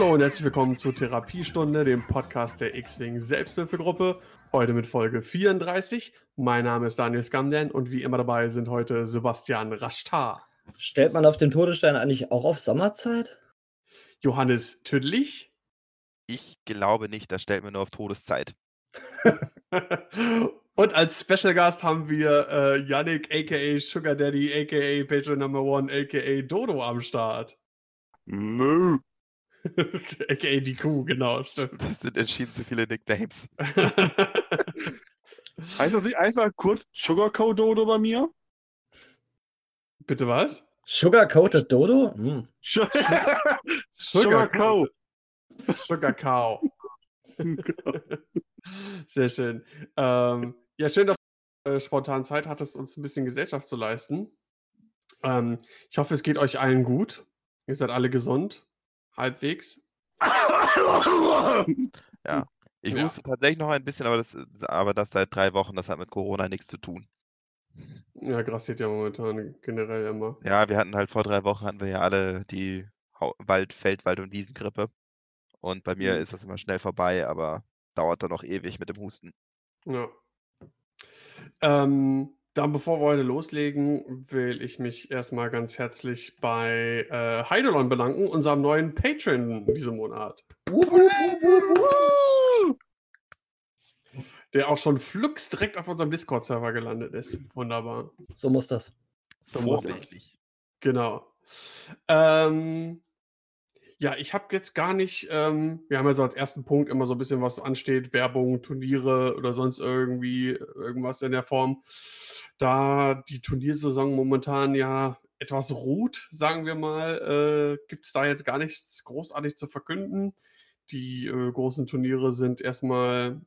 Hallo und herzlich willkommen zur Therapiestunde, dem Podcast der X-Wing Selbsthilfegruppe. Heute mit Folge 34. Mein Name ist Daniel Skamden und wie immer dabei sind heute Sebastian Raschtar. Stellt man auf dem Todesstein eigentlich auch auf Sommerzeit? Johannes Tüdlich. Ich glaube nicht, das stellt mir nur auf Todeszeit. und als Special Gast haben wir äh, Yannick, aka Sugar Daddy, aka Patron Number One, aka Dodo am Start. Mö. aka die Kuh, genau, stimmt. Das sind entschieden zu viele Nicknames. heißt das nicht einfach kurz Sugarcoat Dodo bei mir? Bitte was? Sugar-coated Dodo? Hm. Sugarcoat. Sugar Cow. Sehr schön. Ähm, ja, schön, dass du äh, spontan Zeit hattest, uns ein bisschen Gesellschaft zu leisten. Ähm, ich hoffe, es geht euch allen gut. Ihr seid alle gesund. Halbwegs. Ja. Ich Ja. wusste tatsächlich noch ein bisschen, aber das, aber das seit drei Wochen, das hat mit Corona nichts zu tun. Ja, grassiert ja momentan generell immer. Ja, wir hatten halt vor drei Wochen hatten wir ja alle die Wald, Feldwald- und Wiesengrippe. Und bei mir Mhm. ist das immer schnell vorbei, aber dauert dann noch ewig mit dem Husten. Ja. Ähm, dann, bevor wir heute loslegen, will ich mich erstmal ganz herzlich bei äh, Heidelon bedanken, unserem neuen Patron diesen Monat. Der auch schon flugs direkt auf unserem Discord-Server gelandet ist. Wunderbar. So muss das. So muss das. Genau. Ähm, ja, ich habe jetzt gar nicht, ähm, wir haben ja so als ersten Punkt immer so ein bisschen was ansteht, Werbung, Turniere oder sonst irgendwie irgendwas in der Form. Da die Turniersaison momentan ja etwas ruht, sagen wir mal, äh, gibt es da jetzt gar nichts großartig zu verkünden. Die äh, großen Turniere sind erstmal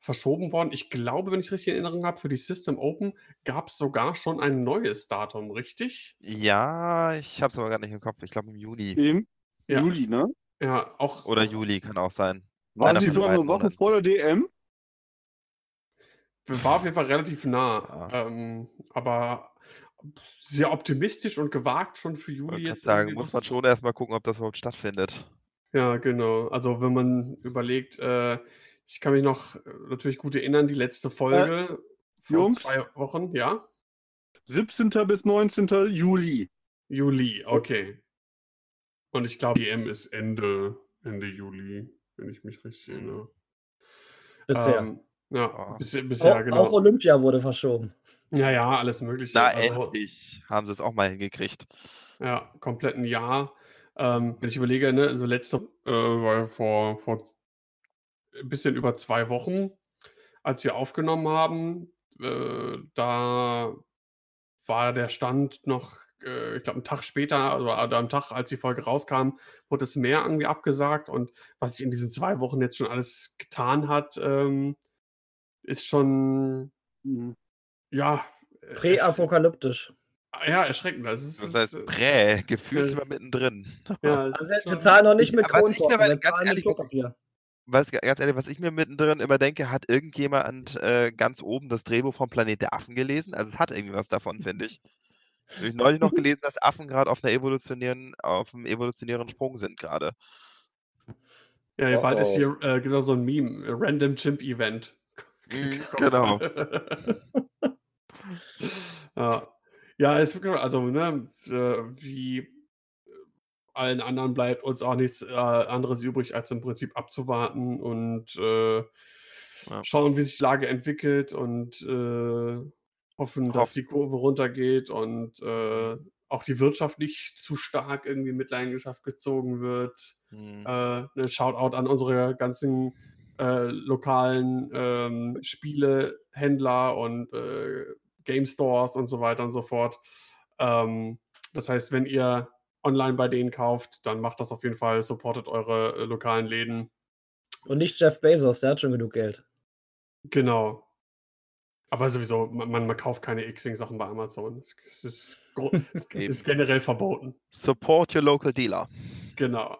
verschoben worden. Ich glaube, wenn ich richtig in Erinnerung habe, für die System Open gab es sogar schon ein neues Datum, richtig? Ja, ich habe es aber gar nicht im Kopf. Ich glaube im Juni Im Ja. Juli, ne? Ja, auch. oder Juli kann auch sein. War Einer sie von so eine Woche Monaten. vor der DM? War auf jeden Fall relativ nah. Ja. Ähm, aber sehr optimistisch und gewagt schon für Ich Juli gerade jetzt. sagen, muss man schon erstmal gucken, ob das überhaupt stattfindet. Ja, genau. Also wenn man überlegt, äh, ich kann mich noch äh, natürlich gut erinnern, die letzte Folge vor Jungs? zwei Wochen, ja? 17. bis 19. Juli. Juli, okay. Und ich glaube, die EM ist Ende, Ende Juli, wenn ich mich richtig Mhm. erinnere. Bisher. Ähm, ja, Ah. bisher, bisher auch, genau. auch Olympia wurde verschoben. ja, ja, alles Mögliche. Na, Also- endlich haben sie es auch mal hingekriegt. Ja, komplett ein Jahr. Ähm, wenn ich überlege, ne, so letzte äh, war vor, vor ein bisschen über zwei Wochen, als wir aufgenommen haben, äh, da war der Stand noch, äh, ich glaube, einen Tag später, also oder am Tag, als die Folge rauskam, wurde es mehr irgendwie abgesagt. Und was sich in diesen zwei Wochen jetzt schon alles getan hat, ähm, ist schon, Mhm. ja, äh. Präapokalyptisch. Ja, erschreckend. Das ist, Das ist, heißt, äh, Prä, gefühlt äh, sind wir mittendrin. ja, Also wir zahlen noch nicht mit Was ich Kronkorken, ganz ehrlich, was-. Was, ganz ehrlich, was ich mir mittendrin immer denke, hat irgendjemand äh, ganz oben das Drehbuch vom Planet der Affen gelesen? Also es hat irgendwie was davon, finde ich. Habe ich neulich noch gelesen, dass Affen gerade auf einer evolutionären, auf einem evolutionären Sprung sind gerade. Ja, Oh, bald ist oh. hier äh, genau so ein Meme, Random Chimp Event. Mhm, genau. ja. ja, es ist wirklich, also, ne, äh, wie allen anderen bleibt uns auch nichts äh, anderes übrig, als im Prinzip abzuwarten und äh, Ja. schauen, wie sich die Lage entwickelt und äh, hoffen, dass die Kurve runtergeht und äh, auch die Wirtschaft nicht zu stark irgendwie in Mitleidenschaft gezogen wird Hm. äh, ne, Shoutout an unsere ganzen äh, lokalen ähm, Spielehändler und äh, Game Stores und so weiter und so fort. Ähm, das heißt, wenn ihr online bei denen kauft, dann macht das auf jeden Fall, supportet eure äh, lokalen Läden. Und nicht Jeff Bezos, der hat schon genug Geld. Genau. Aber sowieso, man, man, man kauft keine X-Wing-Sachen bei Amazon. Es, es ist, es ist generell verboten. Support your local dealer. Genau.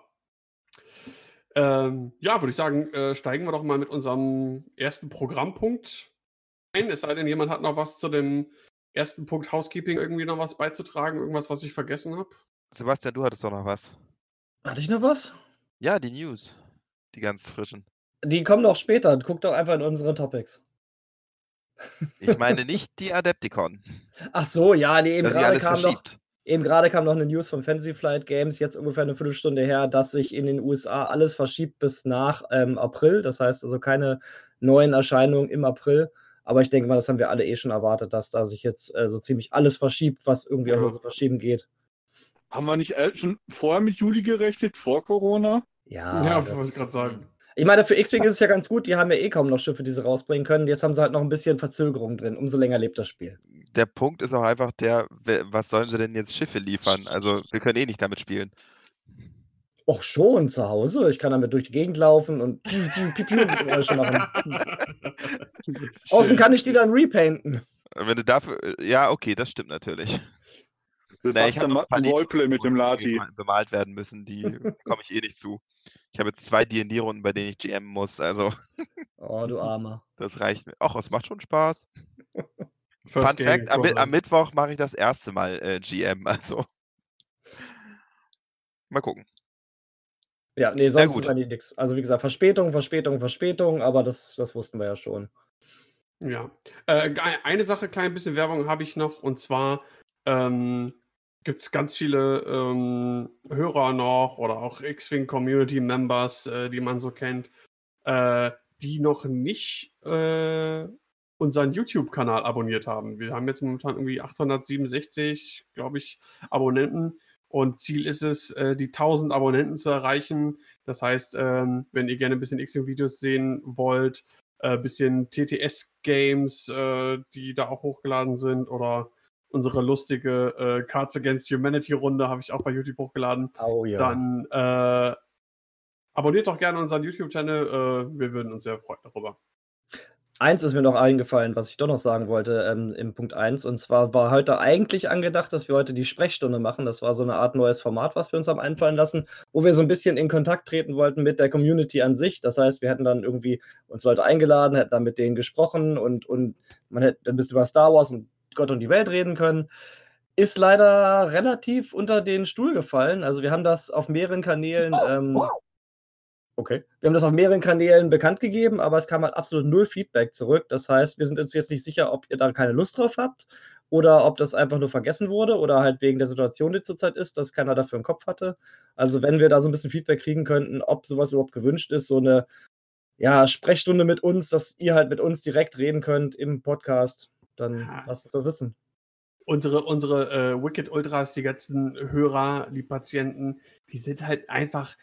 Ähm, ja, würde ich sagen, äh, steigen wir doch mal mit unserem ersten Programmpunkt ein. Es sei denn, jemand hat noch was zu dem ersten Punkt Housekeeping irgendwie noch was beizutragen, irgendwas, was ich vergessen habe. Sebastian, du hattest doch noch was. Hatte ich noch was? Ja, die News. Die ganz frischen. Die kommen doch später. Guck doch einfach in unsere Topics. Ich meine nicht die Adepticon. Ach so, ja, nee, eben gerade kam noch, eben gerade kam noch eine News von Fantasy Flight Games, jetzt ungefähr eine Viertelstunde her, dass sich in den USA alles verschiebt bis nach ähm, April. Das heißt also keine neuen Erscheinungen im April. Aber ich denke mal, das haben wir alle eh schon erwartet, dass da sich jetzt äh, so ziemlich alles verschiebt, was irgendwie auch Ja. nur so verschieben geht. Haben wir nicht äh, schon vorher mit Juli gerechnet, vor Corona? Ja, Ja, das- wollte ich gerade sagen. Ich meine, für X-Wing ist es ja ganz gut, die haben ja eh kaum noch Schiffe, die sie rausbringen können. Jetzt haben sie halt noch ein bisschen Verzögerung drin. Umso länger lebt das Spiel. Der Punkt ist auch einfach der, was sollen sie denn jetzt Schiffe liefern? Also wir können eh nicht damit spielen. Och schon, zu Hause. Ich kann damit durch die Gegend laufen und Geräusche machen. Außen kann ich die dann repainten. Wenn du dafür, ja, okay, das stimmt natürlich. Du Na, ich machst hab dann noch mal ein paar Roleplay mit dem die Lati. bema- bemalt werden müssen, die komme ich eh nicht zu. Ich habe jetzt zwei D&D-Runden, bei denen ich GM muss, also Oh, du Armer. das reicht mir. Ach, es macht schon Spaß. First Fun Fact, am, am. Mittwoch mache ich das erste Mal äh, GM, also mal gucken. Ja, nee, sonst ist eigentlich nichts. Also wie gesagt, Verspätung, Verspätung, Verspätung, aber das, das wussten wir ja schon. Ja. Äh, eine Sache, klein bisschen Werbung habe ich noch, und zwar ähm, gibt es ganz viele ähm, Hörer noch oder auch X-Wing Community Members, äh, die man so kennt, äh, die noch nicht äh, unseren YouTube-Kanal abonniert haben. Wir haben jetzt momentan irgendwie 867, glaube ich, Abonnenten. Und Ziel ist es, äh, die 1000 Abonnenten zu erreichen. Das heißt, ähm, wenn ihr gerne ein bisschen X-Wing-Videos sehen wollt, äh, bisschen TTS-Games, äh, die da auch hochgeladen sind, oder unsere lustige äh, Cards Against Humanity-Runde habe ich auch bei YouTube hochgeladen. Oh ja. Dann äh, abonniert doch gerne unseren YouTube-Channel. Äh, wir würden uns sehr freuen darüber. Eins ist mir noch eingefallen, was ich doch noch sagen wollte ähm, im Punkt 1. Und zwar war heute eigentlich angedacht, dass wir heute die Sprechstunde machen. Das war so eine Art neues Format, was wir uns haben einfallen lassen, wo wir so ein bisschen in Kontakt treten wollten mit der Community an sich. Das heißt, wir hätten dann irgendwie uns Leute eingeladen, hätten dann mit denen gesprochen und, und man hätte ein bisschen über Star Wars und Gott und die Welt reden können. Ist leider relativ unter den Stuhl gefallen. Also wir haben das auf mehreren Kanälen ähm, Okay. Wir haben das auf mehreren Kanälen bekannt gegeben, aber es kam halt absolut null Feedback zurück. Das heißt, wir sind uns jetzt nicht sicher, ob ihr da keine Lust drauf habt oder ob das einfach nur vergessen wurde oder halt wegen der Situation, die zurzeit ist, dass keiner dafür im Kopf hatte. Also, wenn wir da so ein bisschen Feedback kriegen könnten, ob sowas überhaupt gewünscht ist, so eine ja, Sprechstunde mit uns, dass ihr halt mit uns direkt reden könnt im Podcast, dann Ja. lasst uns das wissen. Unsere, unsere äh, Wicked Ultras, die ganzen Hörer, die Patienten, die sind halt einfach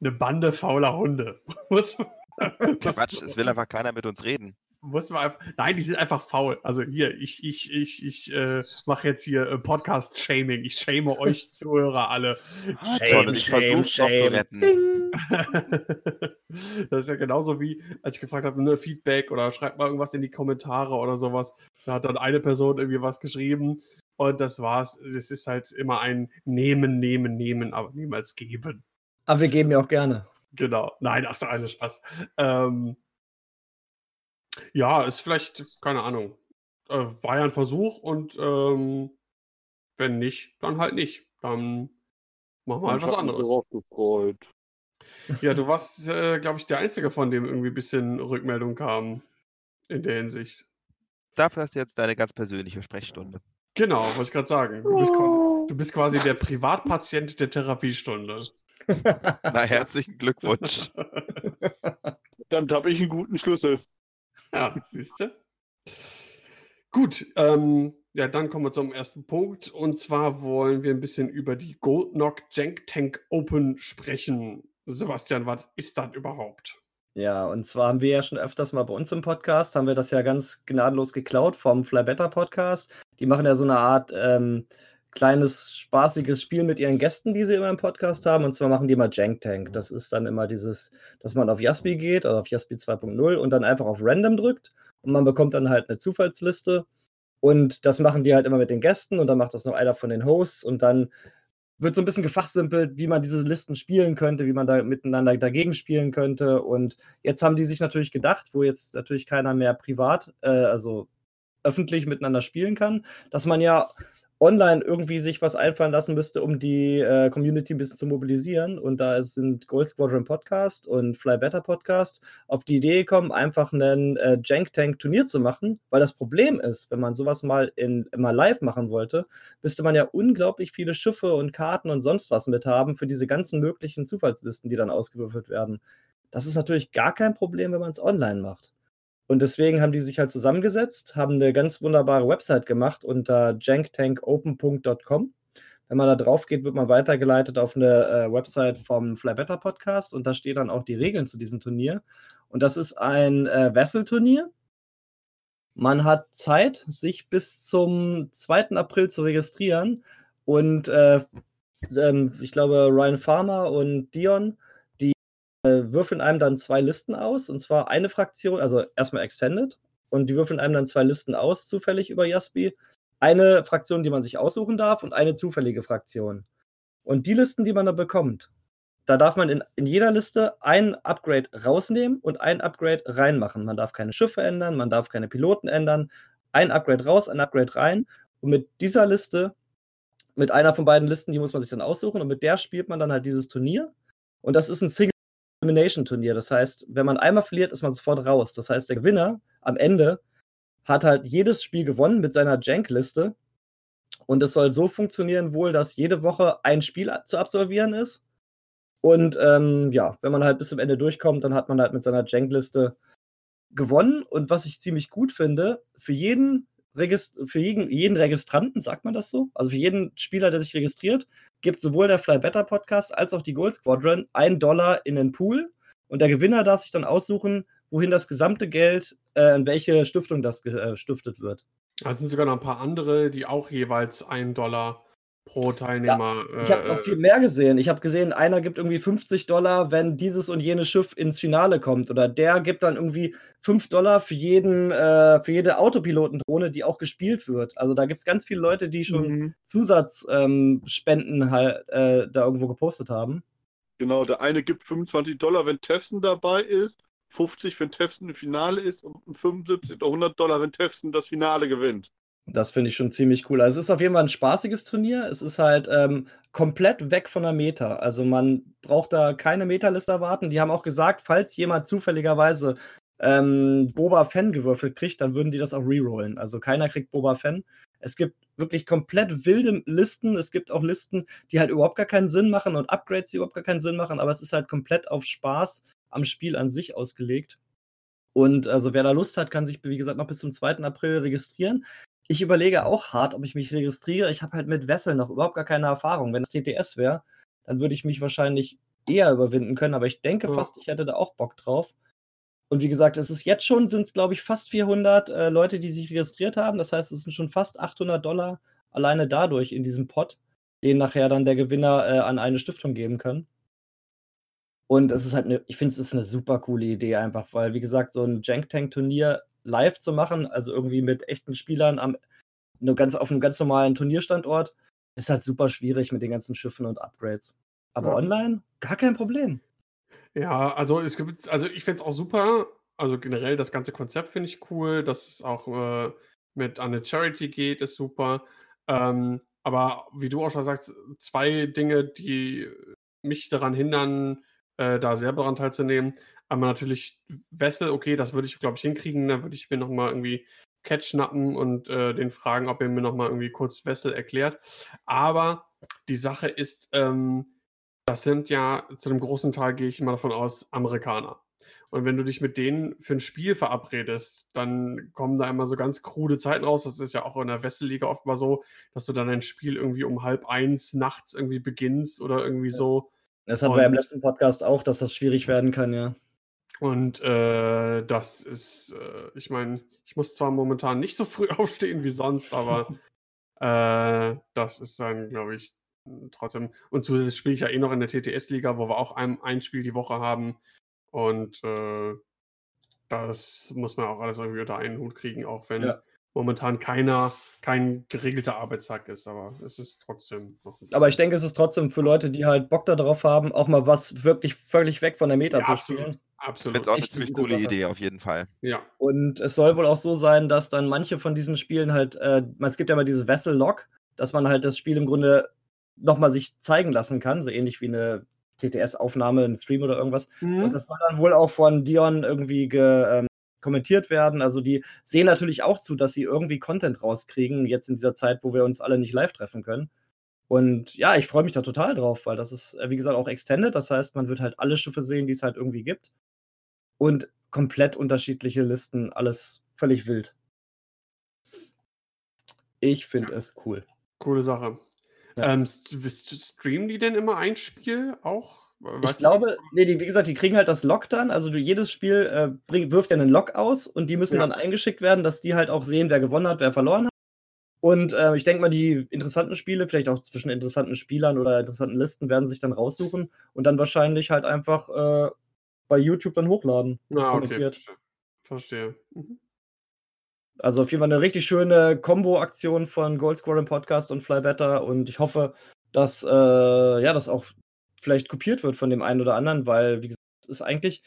eine Bande fauler Hunde. muss, Quatsch, es will einfach keiner mit uns reden. Muss man einfach. Nein, die sind einfach faul. Also hier, ich, ich, ich, ich äh, mache jetzt hier äh, Podcast-Shaming. Ich shame euch Zuhörer alle. Ah, Shame, und ich shame, zu shame. retten. Das ist ja genauso wie, als ich gefragt habe, ne, Feedback oder schreibt mal irgendwas in die Kommentare oder sowas. Da hat dann eine Person irgendwie was geschrieben und das war's. Es ist halt immer ein Nehmen, Nehmen, Nehmen, aber niemals geben. Aber wir geben ja auch gerne. Genau. Nein, ach so, alles Spaß. Ähm, ja, ist vielleicht, keine Ahnung. Äh, war ja ein Versuch und ähm, wenn nicht, dann halt nicht. Dann machen wir halt Ich was mich anderes. darauf gefreut. Ja, du warst, äh, glaube ich, der Einzige, von dem irgendwie ein bisschen Rückmeldung kam in der Hinsicht. Dafür hast du jetzt deine ganz persönliche Sprechstunde. Genau, wollte ich gerade sagen. Du bist, quasi, du bist quasi der Privatpatient der Therapiestunde. Na, herzlichen Glückwunsch. Dann habe ich einen guten Schlüssel. Ja, siehst du? Gut, ähm, ja, dann kommen wir zum ersten Punkt. Und zwar wollen wir ein bisschen über die Goldnock Jank Tank Open sprechen. Sebastian, was ist das überhaupt? Ja, und zwar haben wir ja schon öfters mal bei uns im Podcast, haben wir das ja ganz gnadenlos geklaut vom Fly Better Podcast. Die machen ja so eine Art ähm, kleines, spaßiges Spiel mit ihren Gästen, die sie immer im Podcast haben. Und zwar machen die immer Jank Tank. Das ist dann immer dieses, dass man auf Jaspi geht, also auf Jaspi 2.0 und dann einfach auf Random drückt. Und man bekommt dann halt eine Zufallsliste. Und das machen die halt immer mit den Gästen und dann macht das noch einer von den Hosts und dann wird so ein bisschen gefachsimpelt, wie man diese Listen spielen könnte, wie man da miteinander dagegen spielen könnte. Und jetzt haben die sich natürlich gedacht, wo jetzt natürlich keiner mehr privat, äh, also öffentlich miteinander spielen kann, dass man ja online irgendwie sich was einfallen lassen müsste, um die äh, Community ein bisschen zu mobilisieren. Und da sind Gold Squadron Podcast und Fly Better Podcast auf die Idee gekommen, einfach einen äh, Jank Tank Turnier zu machen. Weil das Problem ist, wenn man sowas mal, in, mal live machen wollte, müsste man ja unglaublich viele Schiffe und Karten und sonst was mit haben für diese ganzen möglichen Zufallslisten, die dann ausgewürfelt werden. Das ist natürlich gar kein Problem, wenn man es online macht. Und deswegen haben die sich halt zusammengesetzt, haben eine ganz wunderbare Website gemacht unter janktankopen.com. Wenn man da drauf geht, wird man weitergeleitet auf eine äh, Website vom Flybetter Podcast und da steht dann auch die Regeln zu diesem Turnier. Und das ist ein äh, Vessel-Turnier. Man hat Zeit, sich bis zum 2. April zu registrieren. Und äh, ähm, ich glaube, Ryan Farmer und Dion würfeln einem dann zwei Listen aus, und zwar eine Fraktion, also erstmal Extended, und die würfeln einem dann zwei Listen aus, zufällig über Jaspi. Eine Fraktion, die man sich aussuchen darf, und eine zufällige Fraktion. Und die Listen, die man da bekommt, da darf man in, in jeder Liste ein Upgrade rausnehmen und ein Upgrade reinmachen. Man darf keine Schiffe ändern, man darf keine Piloten ändern. Ein Upgrade raus, ein Upgrade rein. Und mit dieser Liste, mit einer von beiden Listen, die muss man sich dann aussuchen. Und mit der spielt man dann halt dieses Turnier. Und das ist ein Single Elimination-Turnier. Das heißt, wenn man einmal verliert, ist man sofort raus. Das heißt, der Gewinner am Ende hat halt jedes Spiel gewonnen mit seiner Jank-Liste. Und es soll so funktionieren wohl, dass jede Woche ein Spiel zu absolvieren ist. Und ähm, ja, wenn man halt bis zum Ende durchkommt, dann hat man halt mit seiner Jank-Liste gewonnen. Und was ich ziemlich gut finde, für jeden Regist für jeden, jeden Registranten, sagt man das so? Also für jeden Spieler, der sich registriert, gibt sowohl der Fly Better Podcast als auch die Gold Squadron einen Dollar in den Pool. Und der Gewinner darf sich dann aussuchen, wohin das gesamte Geld, äh, in welche Stiftung das gestiftet äh, wird. Da sind sogar noch ein paar andere, die auch jeweils einen Dollar pro Teilnehmer. Ja, ich habe noch äh, viel mehr gesehen. Ich habe gesehen, einer gibt irgendwie 50 Dollar, wenn dieses und jenes Schiff ins Finale kommt. Oder der gibt dann irgendwie 5 Dollar für, jeden, äh, für jede Autopilotendrohne, die auch gespielt wird. Also da gibt es ganz viele Leute, die schon mhm. Zusatzspenden ähm, halt, äh, da irgendwo gepostet haben. Genau, der eine gibt 25 Dollar, wenn Tefson dabei ist, 50, wenn Tefson im Finale ist und 75 oder 100 Dollar, wenn Tefson das Finale gewinnt. Das finde ich schon ziemlich cool. Also, es ist auf jeden Fall ein spaßiges Turnier. Es ist halt, ähm, komplett weg von der Meta. Also, man braucht da keine Metaliste erwarten. Die haben auch gesagt, falls jemand zufälligerweise, ähm, Boba Fett gewürfelt kriegt, dann würden die das auch rerollen. Also, keiner kriegt Boba Fett. Es gibt wirklich komplett wilde Listen. Es gibt auch Listen, die halt überhaupt gar keinen Sinn machen und Upgrades, die überhaupt gar keinen Sinn machen, aber es ist halt komplett auf Spaß am Spiel an sich ausgelegt. Und also, wer da Lust hat, kann sich, wie gesagt, noch bis zum 2. April registrieren. Ich überlege auch hart, ob ich mich registriere. Ich habe halt mit Wessel noch überhaupt gar keine Erfahrung. Wenn es TTS wäre, dann würde ich mich wahrscheinlich eher überwinden können, aber ich denke ja. fast, ich hätte da auch Bock drauf. Und wie gesagt, es ist jetzt schon, sind es glaube ich fast 400 äh, Leute, die sich registriert haben. Das heißt, es sind schon fast 800 Dollar alleine dadurch in diesem Pot, den nachher dann der Gewinner äh, an eine Stiftung geben kann. Und es ist halt eine, ich finde, es ist eine super coole Idee einfach, weil wie gesagt, so ein Jank Tank Turnier live zu machen, also irgendwie mit echten Spielern am, ganz, auf einem ganz normalen Turnierstandort, ist halt super schwierig mit den ganzen Schiffen und Upgrades. Aber ja. online, gar kein Problem. Ja, also es gibt, also ich finde es auch super. Also generell das ganze Konzept finde ich cool, dass es auch äh, mit an eine Charity geht, ist super. Ähm, aber wie du auch schon sagst, zwei Dinge, die mich daran hindern, äh, da sehr daran teilzunehmen. Aber natürlich Wessel, okay, das würde ich, glaube ich, hinkriegen. Da würde ich mir nochmal irgendwie Catch schnappen und äh, den fragen, ob er mir nochmal irgendwie kurz Wessel erklärt. Aber die Sache ist, ähm, das sind ja zu einem großen Teil, gehe ich immer davon aus, Amerikaner. Und wenn du dich mit denen für ein Spiel verabredest, dann kommen da immer so ganz krude Zeiten raus. Das ist ja auch in der Wesselliga oft mal so, dass du dann ein Spiel irgendwie um halb eins nachts irgendwie beginnst oder irgendwie ja. so. Das hatten wir im letzten Podcast auch, dass das schwierig werden kann, ja. Und äh, das ist, äh, ich meine, ich muss zwar momentan nicht so früh aufstehen wie sonst, aber äh, das ist dann, glaube ich, trotzdem. Und zusätzlich spiele ich ja eh noch in der TTS-Liga, wo wir auch ein, ein Spiel die Woche haben. Und äh, das muss man auch alles irgendwie unter einen Hut kriegen, auch wenn ja momentan keiner, kein geregelter Arbeitstag ist, aber es ist trotzdem noch ein Aber ich denke, es ist trotzdem für Leute, die halt Bock darauf haben, auch mal was wirklich völlig weg von der Meta ja, zu spielen. Absolut. Ich finde es auch eine ziemlich coole Sache. Idee, auf jeden Fall. Ja. Und es soll wohl auch so sein, dass dann manche von diesen Spielen halt, äh, es gibt ja mal dieses Vessel Lock, dass man halt das Spiel im Grunde nochmal sich zeigen lassen kann, so ähnlich wie eine TTS-Aufnahme, ein Stream oder irgendwas. Mhm. Und das soll dann wohl auch von Dion irgendwie ge, ähm, kommentiert werden. Also die sehen natürlich auch zu, dass sie irgendwie Content rauskriegen, jetzt in dieser Zeit, wo wir uns alle nicht live treffen können. Und ja, ich freue mich da total drauf, weil das ist, äh, wie gesagt, auch extended. Das heißt, man wird halt alle Schiffe sehen, die es halt irgendwie gibt. Und komplett unterschiedliche Listen, alles völlig wild. Ich finde es cool. Coole Sache. Ja. Ähm, st- st- streamen die denn immer ein Spiel auch? Ich glaube, nee, die, wie gesagt, die kriegen halt das Lock dann. Also du, jedes Spiel äh, bring, wirft ja einen Lock aus und die müssen Ja. dann eingeschickt werden, dass die halt auch sehen, wer gewonnen hat, wer verloren hat. Und äh, ich denke mal, die interessanten Spiele, vielleicht auch zwischen interessanten Spielern oder interessanten Listen, werden sich dann raussuchen und dann wahrscheinlich halt einfach äh, bei YouTube dann hochladen. Ah, okay, verstehe. Mhm. Also auf jeden Fall eine richtig schöne Combo-Aktion von Gold Squadron Podcast und Fly Better und ich hoffe, dass äh, ja das auch vielleicht kopiert wird von dem einen oder anderen, weil wie gesagt, es ist eigentlich,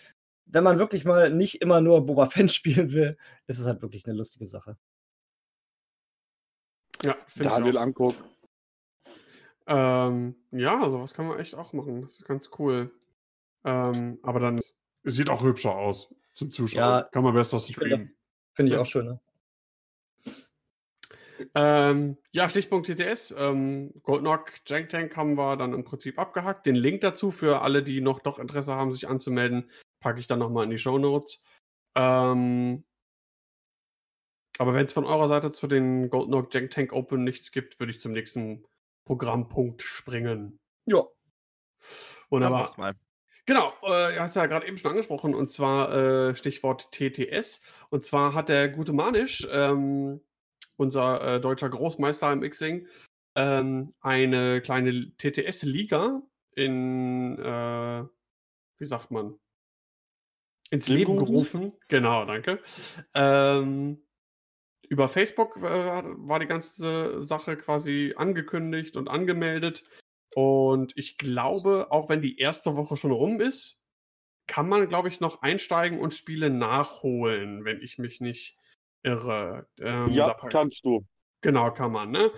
wenn man wirklich mal nicht immer nur Boba Fett spielen will, ist es halt wirklich eine lustige Sache. Ja, finde ich Daniel auch. anguck. Ähm, ja, sowas kann man echt auch machen. Das ist ganz cool. Ähm, aber dann es sieht auch hübscher aus zum Zuschauen. Ja, kann man besser streamen. finde ich Ja. auch schön. Ähm, ja, Stichpunkt TTS. Ähm, Goldnock Jank Tank haben wir dann im Prinzip abgehackt. Den Link dazu für alle, die noch doch Interesse haben, sich anzumelden, packe ich dann nochmal in die Show Notes. Ähm, aber wenn es von eurer Seite zu den Goldnock Jank Tank Open nichts gibt, würde ich zum nächsten Programmpunkt springen. Ja. Dann Wunderbar. mal. Genau, äh, hast ja gerade eben schon angesprochen, und zwar äh, Stichwort TTS. Und zwar hat der gute Manisch, ähm, unser äh, deutscher Großmeister im X-Wing, ähm, eine kleine TTS-Liga in, äh, wie sagt man, ins Leben Leben gerufen? gerufen. Genau, danke. Ähm, über Facebook äh, war die ganze Sache quasi angekündigt und angemeldet. Und ich glaube, auch wenn die erste Woche schon rum ist, kann man, glaube ich, noch einsteigen und Spiele nachholen, wenn ich mich nicht irre. Ähm, Ja, kannst du. Genau, kann man, ne?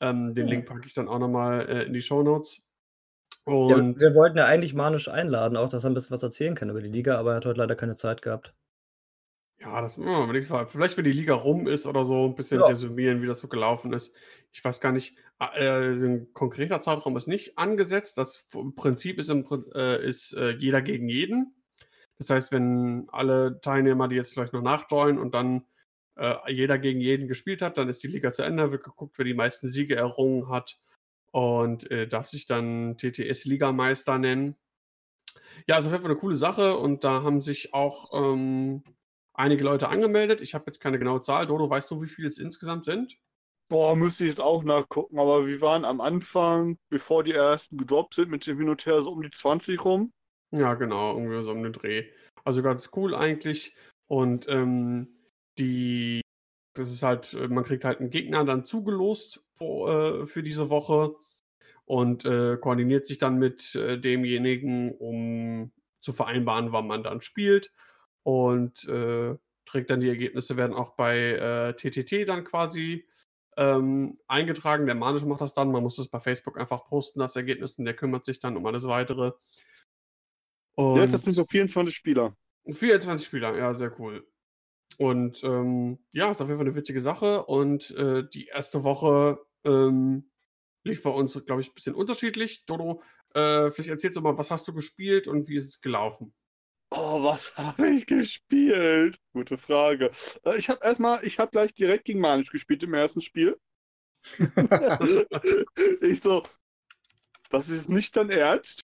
Ähm, den Ja. Link packe ich dann auch nochmal äh, in die Show Notes. Ja, Und wir wollten ja eigentlich Manisch einladen, auch dass er ein bisschen was erzählen kann über die Liga, aber er hat heute leider keine Zeit gehabt. ja, das machen wir mal nächstes Mal. Vielleicht, wenn die Liga rum ist oder so, ein bisschen Ja. resümieren, wie das so gelaufen ist. Ich weiß gar nicht, äh, so ein konkreter Zeitraum ist nicht angesetzt. Das Prinzip ist, im, äh, ist äh, jeder gegen jeden. Das heißt, wenn alle Teilnehmer, die jetzt vielleicht noch nachjoinen und dann äh, jeder gegen jeden gespielt hat, dann ist die Liga zu Ende, wird geguckt, wer die meisten Siege errungen hat und äh, darf sich dann TTS-Ligameister nennen. Ja, also auf jeden Fall eine coole Sache und da haben sich auch ähm, einige Leute angemeldet. Ich habe jetzt keine genaue Zahl. Dodo, weißt du, wie viele es insgesamt sind? Boah, müsste ich jetzt auch nachgucken, aber wir waren am Anfang, bevor die ersten gedroppt sind, mit dem Hin und Her so um die 20 rum. Ja, genau, irgendwie so um den Dreh. Also ganz cool eigentlich. Und ähm, die, das ist halt, äh, man kriegt halt einen Gegner dann zugelost pro, äh, für diese Woche und äh, koordiniert sich dann mit äh, demjenigen, um zu vereinbaren, wann man dann spielt. Und äh, trägt dann die Ergebnisse, werden auch bei äh, TTT dann quasi ähm, eingetragen. Der Manisch macht das dann. Man muss das bei Facebook einfach posten, das Ergebnis, und der kümmert sich dann um alles weitere. Jetzt Und sind so 24 Spieler. 24 Spieler, ja, sehr cool. Und ähm, ja, ist auf jeden Fall eine witzige Sache. Und äh, die erste Woche ähm, lief bei uns, glaube ich, ein bisschen unterschiedlich. Dodo, äh, vielleicht erzählst du mal, was hast du gespielt und wie ist es gelaufen? Oh, was habe ich gespielt? Gute Frage. Äh, Ich habe erstmal, ich habe gleich direkt gegen Manisch gespielt im ersten Spiel. Ich so, das ist nicht dein Ernst.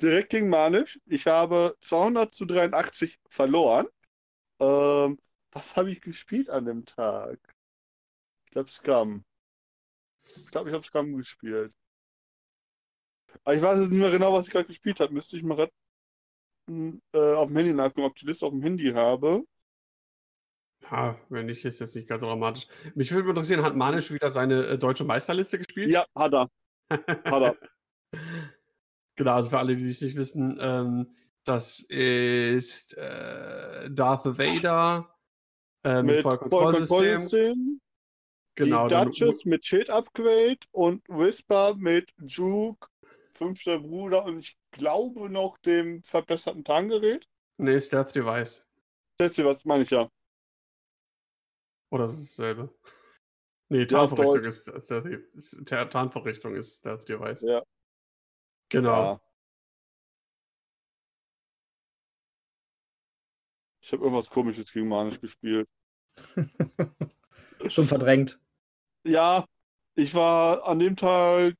Direkt gegen Manisch. Ich habe 200 zu 83 verloren. Ähm, was habe ich gespielt an dem Tag? Ich glaube Scum. Ich glaube, ich habe Scum gespielt. Aber ich weiß jetzt nicht mehr genau, was ich gerade gespielt habe. Müsste ich mal retten, äh, auf dem Handy nachgucken, ob ich die Liste auf dem Handy habe. Ja, wenn nicht, ist jetzt nicht ganz so dramatisch. Mich würde interessieren, hat Manisch wieder seine äh, deutsche Meisterliste gespielt? Ja, hat er. Hat er. Genau, also für alle, die es nicht wissen, ähm, das ist äh, Darth Vader äh, mit, Mit Vollkontrollsystem. Genau, die Duchess mit Schild Upgrade und Whisper mit Juke, fünfter Bruder und ich glaube noch dem verbesserten Tarngerät. nee, Stealth Device. Ist was meine ich ja. Oder ist es dasselbe? Nee, Ja, Tarnvorrichtung Deutsch. ist, Stealth, ist Tar- Tarnvorrichtung ist Stealth Device. Ja. Genau. Ja. Ich habe irgendwas komisches gegen Manisch gespielt. Schon verdrängt. Ja, ich war an dem Tag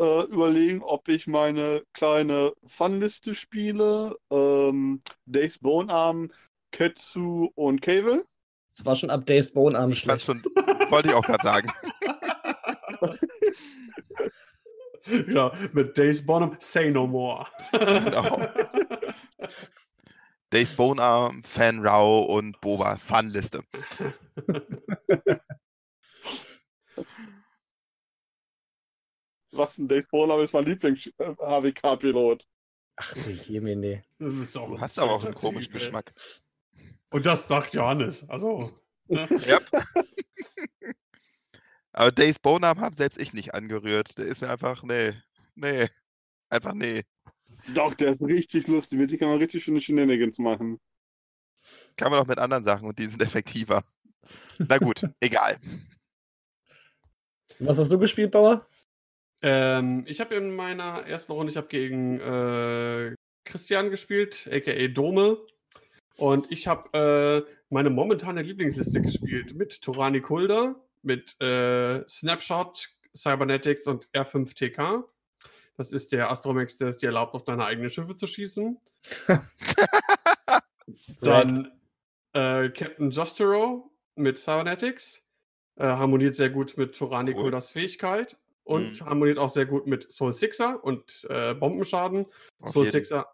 äh, überlegen, ob ich meine kleine Funliste spiele. Ähm, Days Bone Arm, Ketsu und Cable. Es war schon ab Days Bone Arm Ich fand's schlecht. schon, wollte ich auch gerade sagen. genau, mit Days Bonham, Say No More. Genau. Days Bone Arm, Fan Rao und Boba. Fun-Liste. Was ein Days Bone Arm ist mein Lieblings-HWK-Pilot. Ach du Jemine. Du hast aber auch einen komischen. Geschmack. Und das sagt Johannes. Also, ne? Ja. Aber Days Bone Arm habe selbst ich nicht angerührt. Der ist mir einfach, nee, nee, einfach nee. Doch, der ist richtig lustig. Mit dem kann man richtig schöne Shenanigans machen. Kann man auch mit anderen Sachen und die sind effektiver. Na gut, egal. Was hast du gespielt, Bauer? ähm, ich habe in meiner ersten Runde, ich habe gegen äh, Christian gespielt, aka Dome. Und ich habe äh, meine momentane Lieblingsliste gespielt mit Turani Kulda, mit äh, Snapshot, Cybernetics und R5TK. Das ist der Astromex, der es dir erlaubt, auf deine eigenen Schiffe zu schießen. Dann äh, Captain Justero mit Cybernetics. Äh, harmoniert sehr gut mit Turani Cool. Fähigkeit. Und Mhm. harmoniert auch sehr gut mit Soul Sixer und äh, Bombenschaden. Auf Soul jeden. Sixer,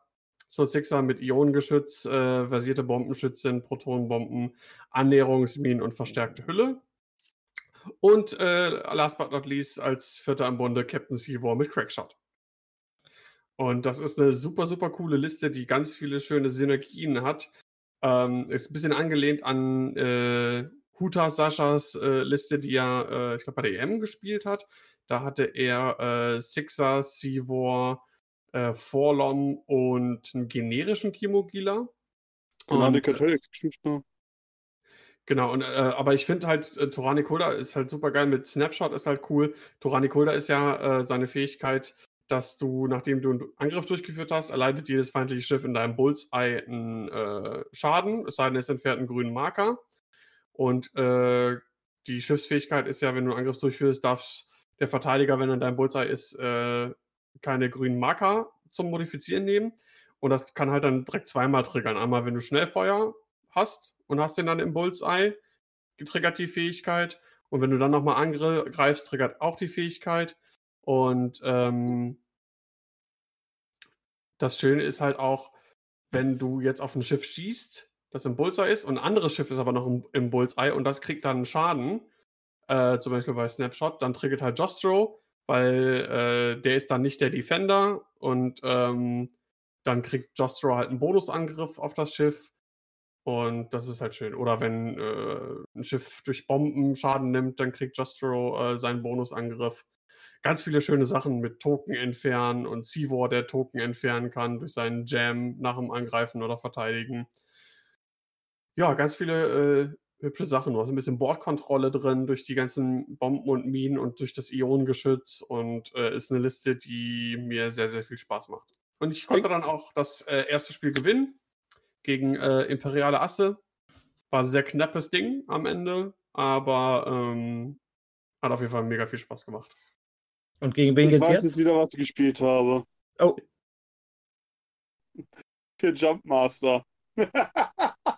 Soul Sixer mit Ionengeschütz, äh, versierte Bombenschützen, Protonenbomben, Annäherungsminen und verstärkte Hülle. Und äh, last but not least als vierter im Bunde Captain Seawar mit Crackshot. Und das ist eine super, super coole Liste, die ganz viele schöne Synergien hat. Ähm, ist ein bisschen angelehnt an äh, Huta Saschas äh, Liste, die er, äh, ich glaube, bei der EM gespielt hat. Da hatte er äh, Sixer, Seawar, äh, Forlom und einen generischen Kimogila. Genau, Und, äh, Kartell-Geschichte. Genau, und, äh, aber ich finde halt, äh, Torani Koda ist halt super geil. Mit Snapshot ist halt cool. Torani Koda ist ja äh, seine Fähigkeit, dass du, nachdem du einen Angriff durchgeführt hast, erleidet jedes feindliche Schiff in deinem Bullseye einen äh, Schaden, es sei denn, es entfernt einen grünen Marker. Und äh, die Schiffsfähigkeit ist ja, wenn du einen Angriff durchführst, darf der Verteidiger, wenn er in deinem Bullseye ist, äh, keine grünen Marker zum Modifizieren nehmen. Und das kann halt dann direkt zweimal triggern. Einmal, wenn du Schnellfeuer hast und hast den dann im Bullseye, triggert die Fähigkeit. Und wenn du dann nochmal angreifst, triggert auch die Fähigkeit. Und ähm, das Schöne ist halt auch, wenn du jetzt auf ein Schiff schießt, das im Bullseye ist, und ein anderes Schiff ist aber noch im, im Bullseye und das kriegt dann Schaden, äh, zum Beispiel bei Snapshot, dann triggert halt Jostro, weil äh, der ist dann nicht der Defender und ähm, dann kriegt Jostro halt einen Bonusangriff auf das Schiff. Und das ist halt schön. Oder wenn äh, ein Schiff durch Bomben Schaden nimmt, dann kriegt Jostro äh, seinen Bonusangriff. Ganz viele schöne Sachen mit Token entfernen und Seawar, der Token entfernen kann durch seinen Jam nach dem Angreifen oder Verteidigen. Ja, ganz viele äh, hübsche Sachen. Du hast ein bisschen Bordkontrolle drin durch die ganzen Bomben und Minen und durch das Ionengeschütz und äh, ist eine Liste, die mir sehr, sehr viel Spaß macht. Und ich konnte dann auch das äh, erste Spiel gewinnen gegen äh, Imperiale Asse. War ein sehr knappes Ding am Ende, aber ähm, hat auf jeden Fall mega viel Spaß gemacht. Und gegen wen Ich geht's weiß jetzt? jetzt wieder, was ich gespielt habe. Oh. Der Jumpmaster.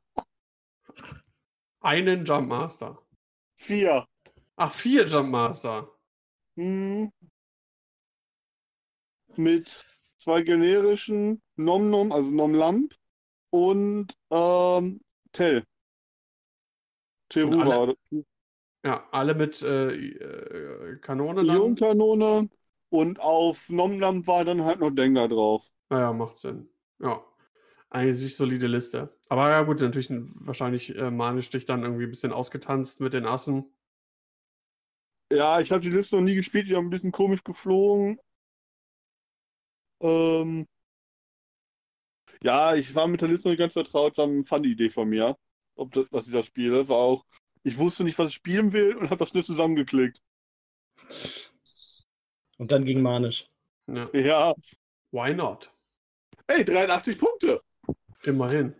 Einen Jump Master. Vier. Ach, vier Jump Master. Hm. Mit zwei generischen Nom Nom, also Nom Lamp und ähm, Tell. Und alle- Teruba. Ja, alle mit äh, äh, Kanone dann. Ionkanone und auf Nom Lamp war dann halt noch Dengar drauf. Naja, macht Sinn. Ja. Eine sich solide Liste. Aber ja, gut, natürlich wahrscheinlich äh, manisch dich dann irgendwie ein bisschen ausgetanzt mit den Assen. Ja, ich habe die Liste noch nie gespielt, die haben ein bisschen komisch geflogen. Ähm, ja, ich war mit der Liste noch nicht ganz vertraut, war eine Fun-Idee von mir, ob das, was ich da spiele. War auch, ich wusste nicht, was ich spielen will und habe das nur zusammengeklickt. Und dann ging Manisch. Ja. Ja, Why not? ey, 83 Punkte. Immerhin.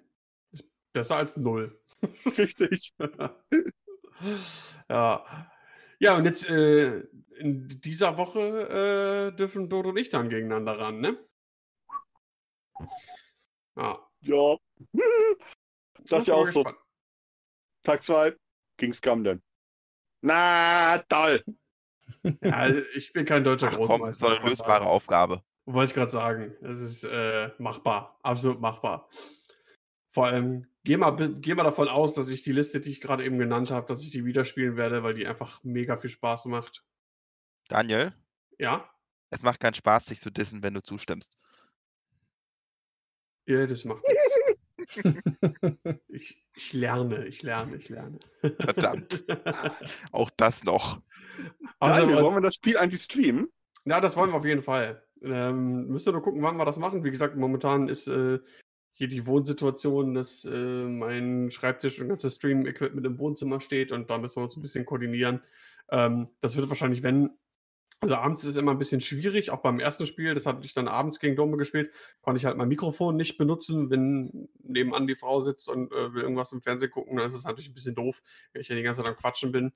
Ist besser als null. Richtig. ja. Ja, und jetzt äh, in dieser Woche äh, dürfen Dodo und ich dann gegeneinander ran, ne? Ja. Ja. Das ist ja auch mal so. gespannt. Tag 2 ging's Camden. Na, toll. Ja, ich bin kein deutscher Ach komm, Großmeister. so eine lösbare Aufgabe. Wollte ich gerade sagen. Es ist äh, machbar. Absolut machbar. Vor allem, geh mal, geh mal davon aus, dass ich die Liste, die ich gerade eben genannt habe, dass ich die wieder spielen werde, weil die einfach mega viel Spaß macht. Daniel, Ja? es macht keinen Spaß, dich zu dissen, wenn du zustimmst. Ja, das macht nichts. ich, ich lerne, ich lerne, ich lerne. Verdammt. Auch das noch. Also, Daniel, wollen wir das Spiel eigentlich streamen? Ja, das wollen wir auf jeden Fall. Ähm, müsst ihr nur gucken, wann wir das machen. Wie gesagt, momentan ist äh, hier die Wohnsituation, dass äh, mein Schreibtisch und ganzes Stream-Equipment im Wohnzimmer steht und da müssen wir uns ein bisschen koordinieren. Ähm, das wird wahrscheinlich, wenn. Also abends ist es immer ein bisschen schwierig, auch beim ersten Spiel, das hatte ich dann abends gegen Dome gespielt, konnte ich halt mein Mikrofon nicht benutzen, wenn nebenan die Frau sitzt und äh, will irgendwas im Fernsehen gucken, dann ist es natürlich ein bisschen doof, wenn ich ja die ganze Zeit am Quatschen bin.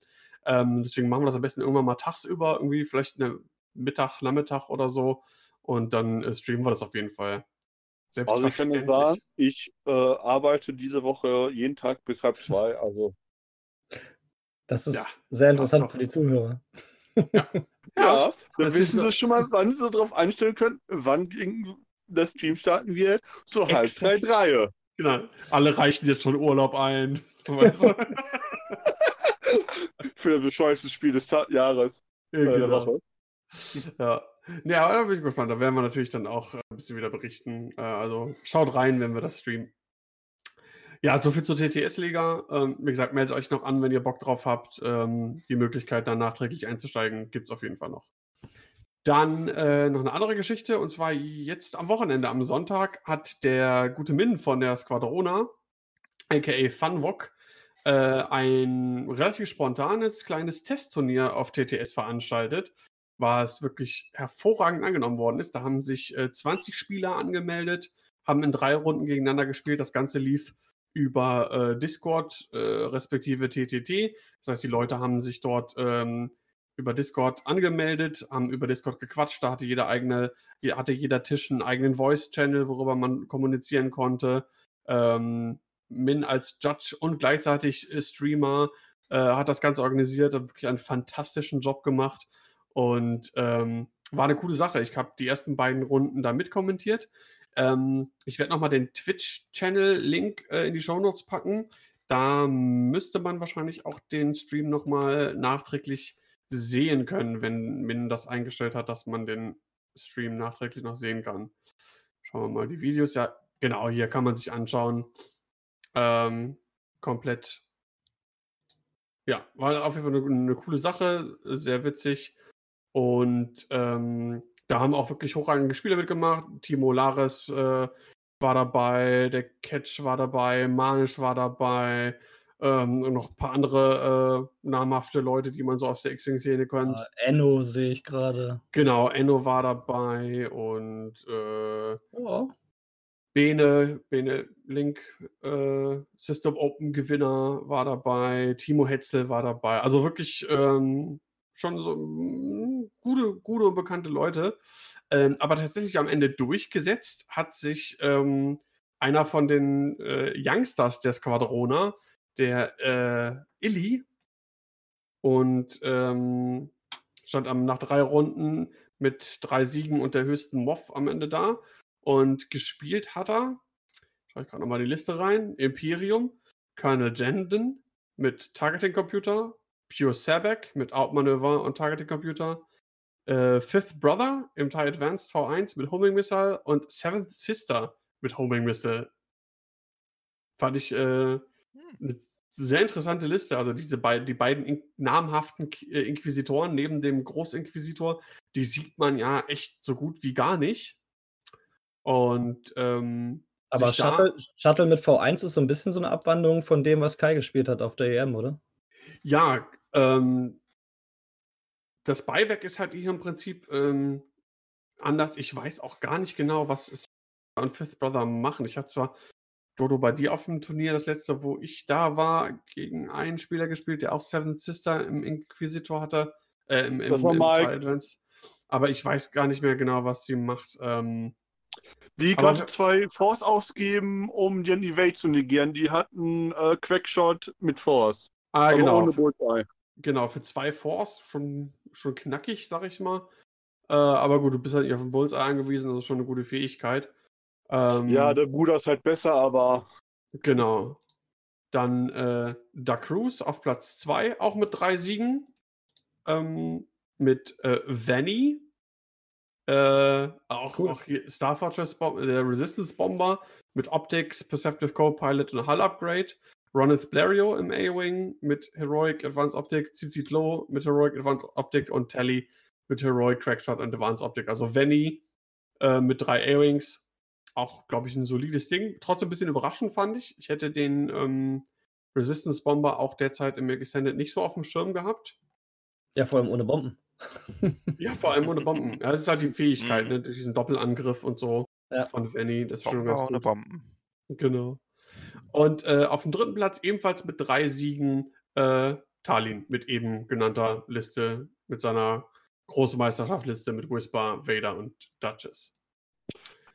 Ähm, deswegen machen wir das am besten irgendwann mal tagsüber, irgendwie vielleicht eine Mittag, Nachmittag oder so. Und dann äh, streamen wir das auf jeden Fall. Also ich kann dir sagen, ich äh, arbeite diese Woche jeden Tag bis halb zwei. Also Das ist Ja, sehr interessant für die Zuhörer. ja, Ja, dann das wissen ist so- sie schon mal, wann sie darauf einstellen können, wann gegen der Stream starten wird. So halb drei, Exakt. drei. Genau. Alle reichen jetzt schon Urlaub ein. So? Für das bescheuerste Spiel des Ta Jahres. Ja, Äh, genau. Woche. Ja. Ja, aber da bin ich gespannt. Da werden wir natürlich dann auch äh, ein bisschen wieder berichten. Äh, also schaut rein, wenn wir das streamen. Ja, soviel zur TTS-Liga. Ähm, wie gesagt, meldet euch noch an, wenn ihr Bock drauf habt. Ähm, die Möglichkeit, dann nachträglich einzusteigen, gibt es auf jeden Fall noch. Dann äh, noch eine andere Geschichte, und zwar jetzt am Wochenende, am Sonntag, hat der gute Min von der Squadrona, aka Funwok, äh, ein relativ spontanes kleines Testturnier auf TTS veranstaltet, was wirklich hervorragend angenommen worden ist. Da haben sich äh, 20 Spieler angemeldet, haben in drei Runden gegeneinander gespielt. Das Ganze lief über äh, Discord äh, respektive TTT. Das heißt, die Leute haben sich dort ähm, über Discord angemeldet, haben über Discord gequatscht. Da hatte jeder eigene, hatte jeder Tisch einen eigenen Voice-Channel, worüber man kommunizieren konnte. Ähm, Min als Judge und gleichzeitig äh, Streamer äh, hat das Ganze organisiert, hat wirklich einen fantastischen Job gemacht und ähm, war eine coole Sache. Ich habe die ersten beiden Runden da mitkommentiert. Ähm, ich werde nochmal den Twitch-Channel-Link äh, in die Shownotes packen. Da müsste man wahrscheinlich auch den Stream nochmal nachträglich sehen können, wenn Min das eingestellt hat, dass man den Stream nachträglich noch sehen kann. Schauen wir mal die Videos. Ja, genau, hier kann man sich anschauen. Ähm, komplett. Ja, war auf jeden Fall eine, eine coole Sache, sehr witzig. Und ähm, da haben auch wirklich hochrangige Spieler mitgemacht. Timo Lares äh, war dabei, der Catch war dabei, Manisch war dabei ähm, und noch ein paar andere äh, namhafte Leute, die man so aus der X-Wing-Szene kennt. Äh, Enno sehe ich gerade. Genau, Enno war dabei und äh, Ja. Bene, Bene Link, äh, System Open Gewinner war dabei, Timo Hetzel war dabei. Also wirklich ähm, schon so mm, gute, gute und bekannte Leute. Ähm, aber tatsächlich am Ende durchgesetzt hat sich ähm, einer von den äh, Youngsters der Squadrona, der äh, Illy, und ähm, stand am, nach drei Runden mit drei Siegen und der höchsten Moff am Ende da. Und gespielt hat er, schaue ich gerade nochmal die Liste rein, Imperium, Colonel Jenden mit Targeting Computer, Pure Sabak mit Outmanöver und Targeting Computer, äh, Fifth Brother im TIE Advanced V1 mit Homing Missile und Seventh Sister mit Homing Missile. Fand ich äh, eine sehr interessante Liste. Also diese beiden, die beiden in, namhaften äh, Inquisitoren neben dem Großinquisitor, die sieht man ja echt so gut wie gar nicht. Und ähm, aber Shuttle, Shuttle, mit V1 ist so ein bisschen so eine Abwandlung von dem, was Kai gespielt hat auf der EM, oder? Ja, ähm, das Beiwerk ist halt hier im Prinzip ähm, anders. Ich weiß auch gar nicht genau, was es und Fifth Brother machen. Ich habe zwar Dodo bei dir auf dem Turnier, das letzte, wo ich da war, gegen einen Spieler gespielt, der auch Seven Sister im Inquisitor hatte, äh, im, im, das war im. Advance. Aber ich weiß gar nicht mehr genau, was sie macht. Ähm, die konnte zwei Force ausgeben, um den Evade zu negieren. Die hatten äh, Quackshot mit Force. Ah, aber genau. ohne Bullseye. Genau, für zwei Force schon, schon knackig, sag ich mal. Äh, aber gut, du bist halt nicht auf den Bullseye angewiesen, das ist schon eine gute Fähigkeit. Ähm, Ja, der Bruder ist halt besser, aber Genau. Dann äh, Da Cruz auf Platz 2, auch mit drei Siegen. Ähm, mit äh, Vanny. Äh, auch, Cool. auch Star Fortress, Bom der Resistance Bomber mit Optics, Perceptive Co-Pilot und Hull Upgrade. Ronith Blériot im A-Wing mit Heroic Advanced Optic, Cici Low mit Heroic Advanced Optic und Tally mit Heroic Crackshot und Advanced Optic. Also Vanny äh, mit drei A-Wings. Auch, glaube ich, ein solides Ding. Trotzdem ein bisschen überraschend fand ich. Ich hätte den ähm, Resistance Bomber auch derzeit im Extended nicht so auf dem Schirm gehabt. Ja, vor allem ohne Bomben. Ja, vor allem ohne Bomben. Ja, das ist halt die Fähigkeit, Mhm. ne? Diesen Doppelangriff und so Ja. von Vanny. Das ist schon ganz ohne gut. Bomben. Genau. Und äh, auf dem dritten Platz ebenfalls mit drei Siegen äh, Talin mit eben genannter Liste, mit seiner Großmeisterschaftsliste mit Whisper, Vader und Duchess.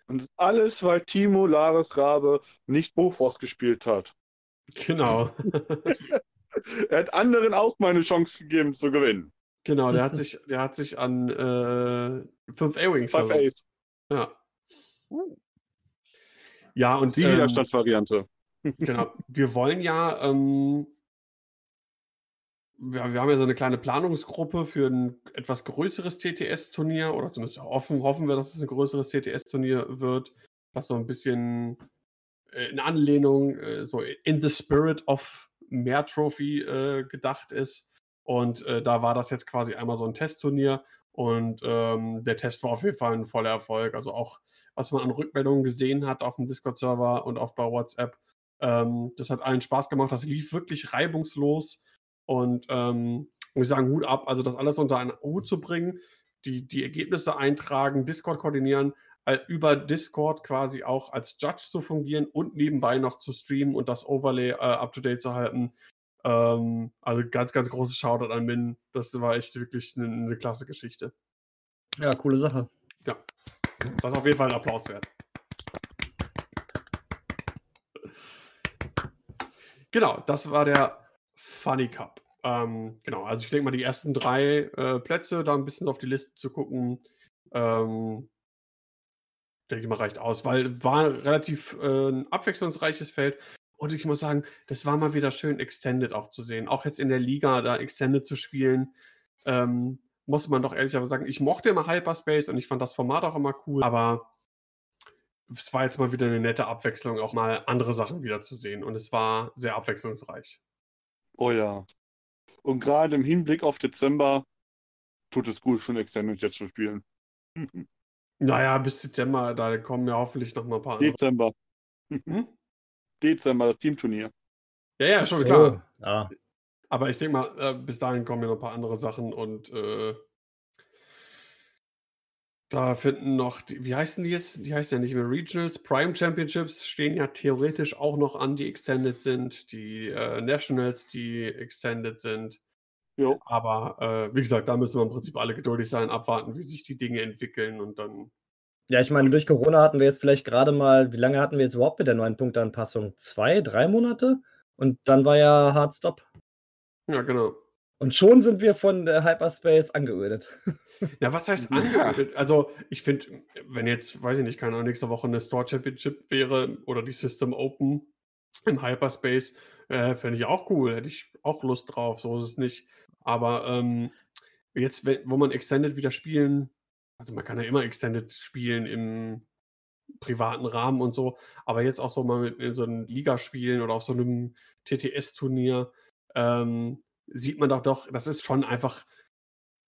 und alles, weil Timo Lares Rabe nicht Bofors gespielt hat. Genau. Er hat anderen auch mal eine Chance gegeben zu gewinnen. genau, der hat sich, der hat sich an äh, fünf A-Wings verloren. Ace, Ja. Ja, und die ähm, Widerstandsvariante. Genau. Wir wollen ja, ähm, wir, wir haben ja so eine kleine Planungsgruppe für ein etwas größeres TTS-Turnier oder zumindest hoffen, hoffen wir, dass es ein größeres TTS-Turnier wird, was so ein bisschen äh, in Anlehnung, äh, so in the spirit of mehr Trophy äh, gedacht ist. Und äh, da war das jetzt quasi einmal so ein Testturnier und ähm, der Test war auf jeden Fall ein voller Erfolg. Also auch, was man an Rückmeldungen gesehen hat auf dem Discord-Server und auch bei WhatsApp, ähm, das hat allen Spaß gemacht. Das lief wirklich reibungslos. Und ähm, muss ich sagen, Hut ab. Also das alles unter einen Hut zu bringen, die, die Ergebnisse eintragen, Discord koordinieren, über Discord quasi auch als Judge zu fungieren und nebenbei noch zu streamen und das Overlay äh, up-to-date zu halten. Ähm, also ganz, ganz großes Shoutout an Min. Das war echt wirklich eine, eine klasse Geschichte. Ja, coole Sache. Das ist auf jeden Fall ein Applaus wert. Genau, das war der Funny Cup. Ähm, genau, also ich denke mal, die ersten drei äh, Plätze, da ein bisschen auf die Liste zu gucken, ähm, denke ich mal, reicht aus, weil war relativ äh, ein abwechslungsreiches Feld. Und ich muss sagen, das war mal wieder schön Extended auch zu sehen. Auch jetzt in der Liga da Extended zu spielen. Ähm, muss man doch ehrlicherweise sagen, ich mochte immer Hyperspace und ich fand das Format auch immer cool, aber es war jetzt mal wieder eine nette Abwechslung, auch mal andere Sachen wieder zu sehen und es war sehr abwechslungsreich. Oh ja. Und gerade im Hinblick auf Dezember tut es gut, schon Extended jetzt zu spielen. Naja, bis Dezember, da kommen ja hoffentlich noch mal ein paar andere. Dezember. Hm? Dezember, das Teamturnier. Ja, ja, schon So, klar. Ja. Aber ich denke mal, äh, bis dahin kommen ja noch ein paar andere Sachen und äh, da finden noch, die, wie heißen die jetzt? Die heißen ja nicht mehr Regionals. Prime Championships stehen ja theoretisch auch noch an, die extended sind. Die äh, Nationals, die extended sind. Jo. Aber äh, wie gesagt, da müssen wir im Prinzip alle geduldig sein, abwarten, wie sich die Dinge entwickeln und dann. Ja, ich meine, durch Corona hatten wir jetzt vielleicht gerade mal, wie lange hatten wir jetzt überhaupt mit der neuen Punkteanpassung? Zwei, drei Monate? Und dann war ja Hard Stop. Ja, genau. Und schon sind wir von der Hyperspace angeödet. Ja, was heißt Ja. angemeldet? Also, ich finde, wenn jetzt, weiß ich nicht, keine Ahnung, nächste Woche eine Store Championship wäre oder die System Open im Hyperspace, äh, fände ich auch cool. Hätte ich auch Lust drauf, so ist es nicht. Aber ähm, jetzt, wo man Extended wieder spielen, also man kann ja immer Extended spielen im, privaten Rahmen und so. Aber jetzt auch so mal mit, in so einem Ligaspielen oder auf so einem TTS-Turnier ähm, sieht man doch doch, das ist schon einfach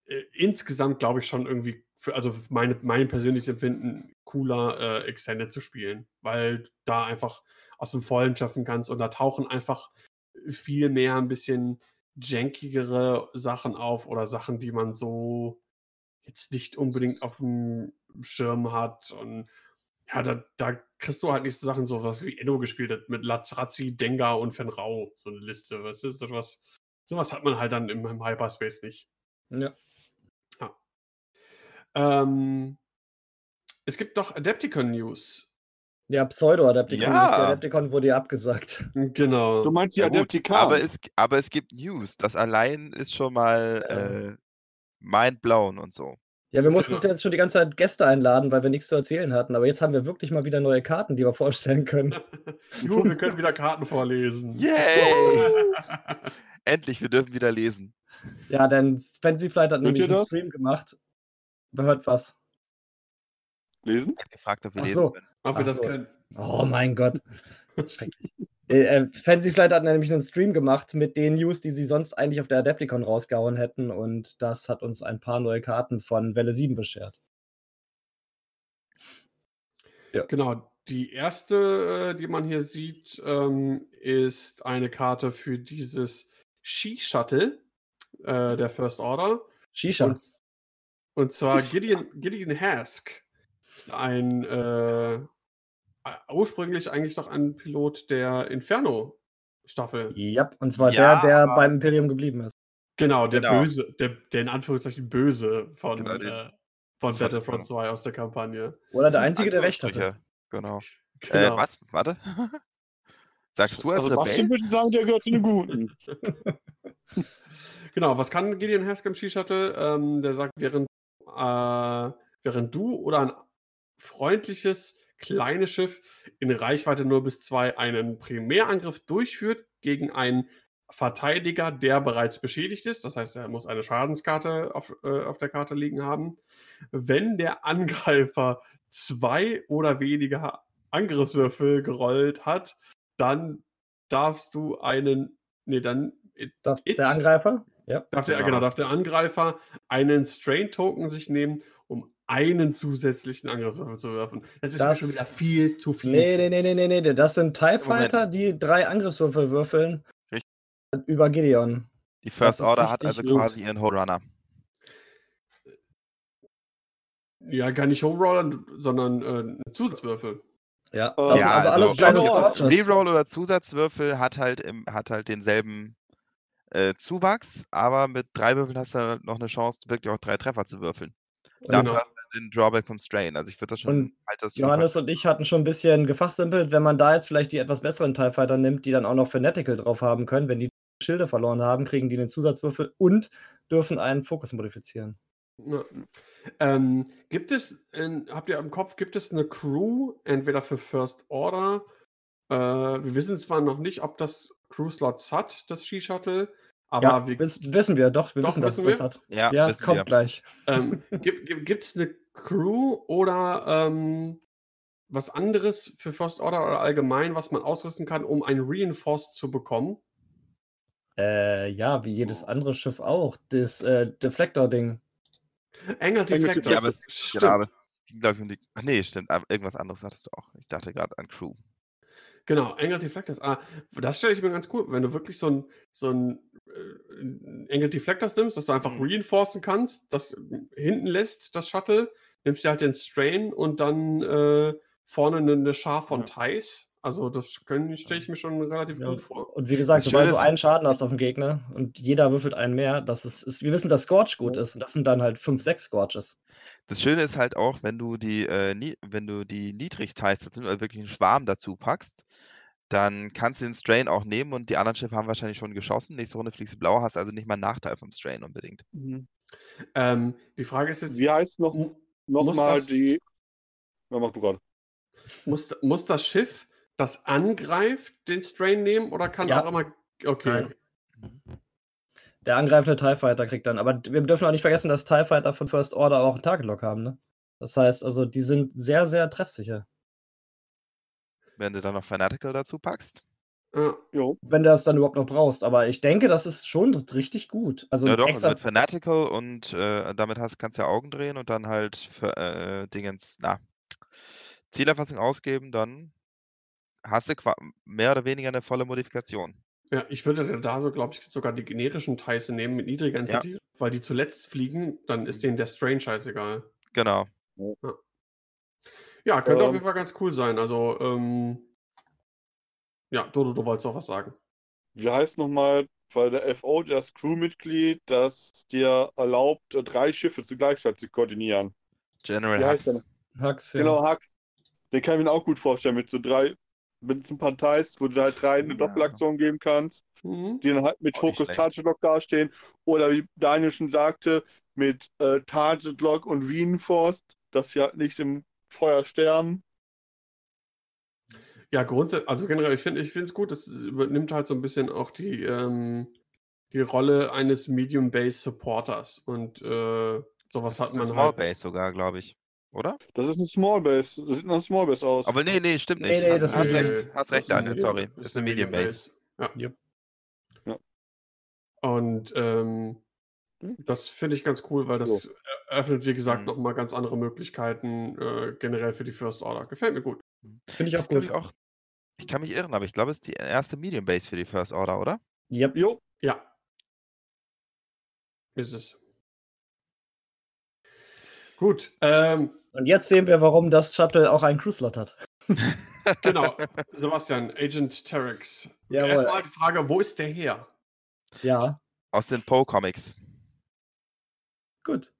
äh, insgesamt, glaube ich, schon irgendwie, für, also meine, mein persönliches Empfinden, cooler äh, Extended zu spielen, weil da einfach aus dem Vollen schaffen kannst und da tauchen einfach viel mehr ein bisschen jankigere Sachen auf oder Sachen, die man so jetzt nicht unbedingt auf dem Schirm hat und ja, da, da kriegst du halt nicht so Sachen, so was wie Enno gespielt hat, mit Lazrazzi, Dengar und Fenrau, so eine Liste. Was ist sowas? Sowas hat man halt dann im, im Hyperspace nicht. Ja. ja. Ähm, es gibt doch Adepticon-News. Ja, Pseudo-Adepticon. Ja. Der Adepticon wurde ja abgesagt. Genau. Du meinst die Ja, gut, Adeptikan. aber, es, aber es gibt News. Das allein ist schon mal Ja. äh, mindblown und so. Ja, wir mussten uns Genau. jetzt schon die ganze Zeit Gäste einladen, weil wir nichts zu erzählen hatten. Aber jetzt haben wir wirklich mal wieder neue Karten, die wir vorstellen können. Juhu, wir können wieder Karten vorlesen. Yay! Endlich, wir dürfen wieder lesen. Ja, denn Fancy Flight hat Hört nämlich einen? Stream gemacht. Wer hört was? Lesen? Er gefragt, ob wir Ach lesen so. können. Ob wir das so. können. Oh mein Gott. Schrecklich. Äh, äh, Fancy Flight hat nämlich einen Stream gemacht mit den News, die sie sonst eigentlich auf der Adepticon rausgehauen hätten. Und das hat uns ein paar neue Karten von Welle 7 beschert. Genau. Die erste, äh, die man hier sieht, ähm, ist eine Karte für dieses Ski-Shuttle äh, der First Order. Shisha. Und, und zwar Gideon, Gideon Hask. Ein äh, ursprünglich eigentlich doch ein Pilot der Inferno-Staffel. Ja, und zwar Ja. der, der beim Imperium geblieben ist. Genau, der Genau. Böse, der, der in Anführungszeichen Böse von, Genau, äh, von Battlefront genau. 2 aus der Kampagne. Oder der Einzige, der recht hatte. Genau. Genau. Äh, was? Warte. Sagst du als Also Rebell? würde sagen, der gehört zu den Guten. Genau, was kann Gideon Hask im Ski-Shuttle? Ähm, der sagt, während, äh, während du oder ein freundliches kleines Schiff in Reichweite 0 bis 2 einen Primärangriff durchführt gegen einen Verteidiger, der bereits beschädigt ist. Das heißt, er muss eine Schadenskarte auf, äh, auf der Karte liegen haben. Wenn der Angreifer zwei oder weniger Angriffswürfel gerollt hat, dann darfst du einen, nee, dann Darf It. der Angreifer? Ja. Darf der, Genau. genau, darf der Angreifer einen Strain-Token sich nehmen, um einen zusätzlichen Angriff zu werfen. Das ist mir Das- schon wieder viel zu viel. Nee, nee, nee, nee, nee, nee, nee. Das sind TIE Moment. Fighter, die drei Angriffswürfel würfeln. Richtig. Über Gideon. Die First Order hat also gut. quasi ihren Whole Runner. Ja, gar nicht Home Roller, sondern äh, Zusatzwürfel. Ja, Äh, das sind ja, also also, alles. Scorchers. Reroll oder Zusatzwürfel hat halt, im, hat halt denselben äh, Zuwachs, aber mit drei Würfeln hast du noch eine Chance, wirklich auch drei Treffer zu würfeln. Dafür Genau. hast du den Drawback vom Strain. Also ich würde das schon Und schon Johannes und ich hatten schon ein bisschen gefachsimpelt, wenn man da jetzt vielleicht die etwas besseren TIE Fighter nimmt, die dann auch noch Fanatical drauf haben können, wenn die Schilde verloren haben, kriegen die den Zusatzwürfel und dürfen einen Fokus modifizieren. Ja. Ähm, gibt es, in, habt ihr im Kopf, gibt es eine Crew, entweder für First Order? Äh, wir wissen zwar noch nicht, ob das Crew-Slots hat, das Ski-Shuttle, aber ja, wir, wiss, wissen wir, doch, wir Doch, wissen, dass es das hat. Ja, Ja, es kommt wir. gleich. ähm, gibt es eine Crew oder ähm, was anderes für First Order oder allgemein, was man ausrüsten kann, um ein Reinforced zu bekommen? Äh, ja, wie jedes andere Schiff auch. Das äh, Deflektor-Ding. Enger Deflector. Ja, aber es, stimmt. genau, aber es ging, glaube ich, um die. Ach nee, stimmt. Aber irgendwas anderes hattest du auch. Ich dachte gerade an Crew. Genau, Engel Deflectors. Ah, das stelle ich mir ganz cool, wenn du wirklich so ein, so ein äh, Engel Deflectors nimmst, dass du einfach Mhm. reinforcen kannst, das hinten lässt, das Shuttle, nimmst dir halt den Strain und dann äh, vorne eine, eine Schar von Ja. Ties. Also das können stelle ich mir schon relativ Ja, gut vor. Und wie gesagt, Das sobald du einen Schaden hast auf dem Gegner und jeder würfelt einen mehr, das ist, ist wir wissen, dass Scorch gut ist und das sind dann halt 5, 6 Scorches. Das Schöne ist halt auch, wenn du die, äh, nie, wenn du die Niedrigteils dazu, also wirklich einen Schwarm dazu packst, dann kannst du den Strain auch nehmen und die anderen Schiffe haben wahrscheinlich schon geschossen. Nächste Runde fliegst du blau, hast also nicht mal einen Nachteil vom Strain unbedingt. Ähm, die Frage ist jetzt, Wie heißt noch, noch mal das- die. Na, mach du gerade. muss, muss das Schiff, das angreift, den Strain nehmen oder kann Ja. auch immer. Okay. Nein. Der angreifende TIE Fighter kriegt dann, aber wir dürfen auch nicht vergessen, dass TIE Fighter von First Order auch einen Target Lock haben, ne? Das heißt, also die sind sehr, sehr treffsicher. wenn du dann noch Fanatical dazu packst. Ja. Jo. Wenn du das dann überhaupt noch brauchst. Aber ich denke, das ist schon richtig gut. Also Ja doch, also extra, mit Fanatical und äh, damit hast, kannst du ja Augen drehen und dann halt für, äh, Dingens, na, Zielerfassung ausgeben, dann hast du mehr oder weniger eine volle Modifikation. Ja, ich würde da so, glaube ich, sogar die generischen Teils nehmen mit niedriger Initiative, weil die zuletzt fliegen, dann ist denen der Strain scheißegal. Genau. Ja, könnte auf Ähm. jeden Fall ganz cool sein. Also, ähm, ja, Dodo, du wolltest noch was sagen. Wie heißt nochmal bei der FO das Crewmitglied, das dir erlaubt, drei Schiffe zur Gleichzeit zu koordinieren? General Hux. Hux, ja. Genau, Hux. Den kann ich mir auch gut vorstellen, mit so drei, mit so ein paar Teils, wo du halt drei eine Ja. Doppelaktion geben kannst, Mhm. die dann halt mit nicht Fokus. Target Lock dastehen. Oder wie Daniel schon sagte, mit äh, Target Lock und Reinforced, dass sie halt nicht im Feuer sterben. Ja, grundsätzlich, also generell, ich finde ich finde es gut, es übernimmt halt so ein bisschen auch die, ähm, die Rolle eines Medium-Base-Supporters. Und äh, sowas Das hat man Small halt. Base sogar, glaube ich. Oder? Das ist ein Small Base. Das sieht nach Small Base aus. Aber nee, nee, stimmt Nee, nicht. nee, hast das hast Medium- recht, hast recht, ist ein Daniel, Medium- sorry. Das ist eine Medium Base. Ja. Yep. Ja. Und ähm, Hm. das finde ich ganz cool, weil das eröffnet, wie gesagt, Mhm. nochmal ganz andere Möglichkeiten äh, generell für die First Order. Gefällt mir gut. Finde ich auch gut. ich auch. Ich kann mich irren, aber ich glaube, es ist die erste Medium Base für die First Order, oder? Yep. Jo, Ja. Ist es. Gut. Ähm, Und jetzt sehen wir, warum das Shuttle auch einen Crew-Slot hat. genau. Sebastian, Agent Terex. Erstmal die Frage, wo ist der her? Ja, Aus den Poe-Comics. gut.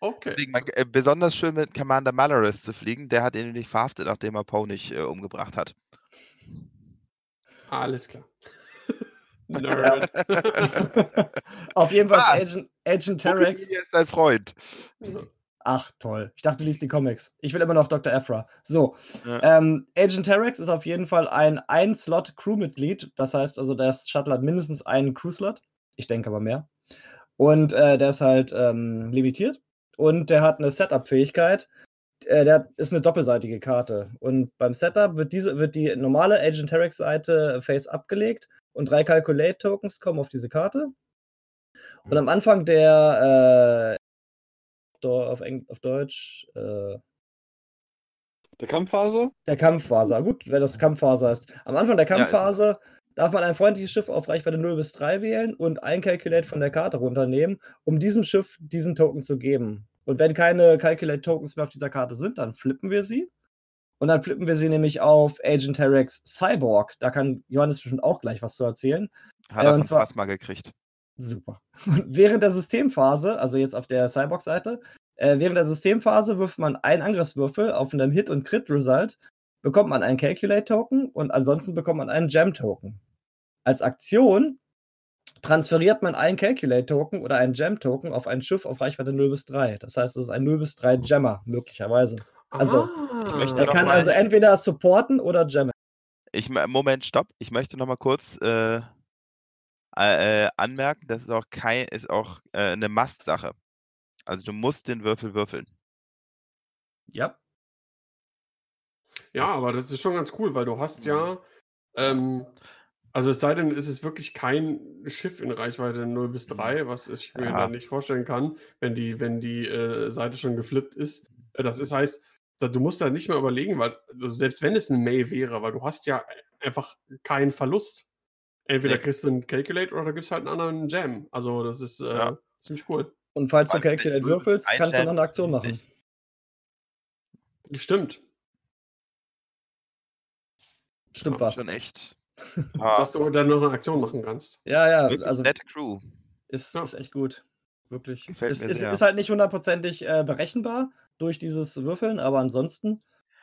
Okay. Deswegen man, äh, besonders schön mit Commander Malaris zu fliegen. Der hat ihn nämlich verhaftet, nachdem er Poe nicht äh, umgebracht hat. Alles klar. Nerd. Auf jeden Fall ist Was? Agent, Agent Terex. Ist sein Freund. Ach, toll. Ich dachte, du liest die Comics. Ich will immer noch Dr. Ephra. So, Ja. ähm, Agent Terex ist auf jeden Fall ein Ein-Slot-Crewmitglied. Das heißt also, das Shuttle hat mindestens einen Crew-Slot. Ich denke aber mehr. Und äh, der ist halt ähm, limitiert. Und der hat eine Setup-Fähigkeit. Äh, der hat- ist eine doppelseitige Karte. Und beim Setup wird, diese, wird die normale Agent Terex-Seite face abgelegt und drei Calculate-Tokens kommen auf diese Karte. Und am Anfang der äh, Do- auf, Eng auf Deutsch äh, der Kampfphase. der Kampfphase. Gut, wer das Kampfphase heißt. Am Anfang der Ja. Kampfphase darf man ein freundliches Schiff auf Reichweite 0 bis 3 wählen und ein Calculate von der Karte runternehmen, um diesem Schiff diesen Token zu geben. Und wenn keine Calculate-Tokens mehr auf dieser Karte sind, dann flippen wir sie. Und dann flippen wir sie nämlich auf Agent Terex Cyborg. Da kann Johannes bestimmt auch gleich was zu erzählen. Hat Äh, er und von zwar- Plasma gekriegt. Super. Und während der Systemphase, also jetzt auf der Cyborg-Seite, äh, während der Systemphase wirft man einen Angriffswürfel auf einem Hit- und Crit-Result, bekommt man einen Calculate-Token und ansonsten bekommt man einen Gem-Token. Als Aktion transferiert man einen Calculate-Token oder einen Gem-Token auf ein Schiff auf Reichweite 0 bis 3. Das heißt, es ist ein 0 bis 3 Gemmer, möglicherweise. Also, ich möchte Er kann mal- also entweder supporten oder gemmen. Ich, me- Moment, stopp. Ich möchte noch mal kurz äh, äh, anmerken, das ist auch, kein, ist auch äh, eine Must-Sache. Also du musst den Würfel würfeln. Ja. Ja, aber das ist schon ganz cool, weil du hast ja, ähm, also es sei denn, es ist wirklich kein Schiff in Reichweite 0 bis 3, was ich mir Ja. dann nicht vorstellen kann, wenn die, wenn die äh, Seite schon geflippt ist. Äh, Das ist heißt, da, du musst da nicht mehr überlegen, weil also selbst wenn es eine May wäre, weil du hast ja einfach keinen Verlust. Entweder kriegst du einen Calculate oder gibt es halt einen anderen Jam. Also das ist äh, Ja. ziemlich cool. Und falls du Calculate du würfelst, ein kannst du noch eine Aktion machen. nicht. Stimmt. Stimmt was. ist schon echt. Ah, Dass du dann noch eine Aktion machen kannst. Ja, ja, wirklich also nette Crew. ist, Ja. ist echt gut. Wirklich. Gefällt ist, mir ist, sehr. ist halt nicht hundertprozentig äh, berechenbar durch dieses Würfeln, aber ansonsten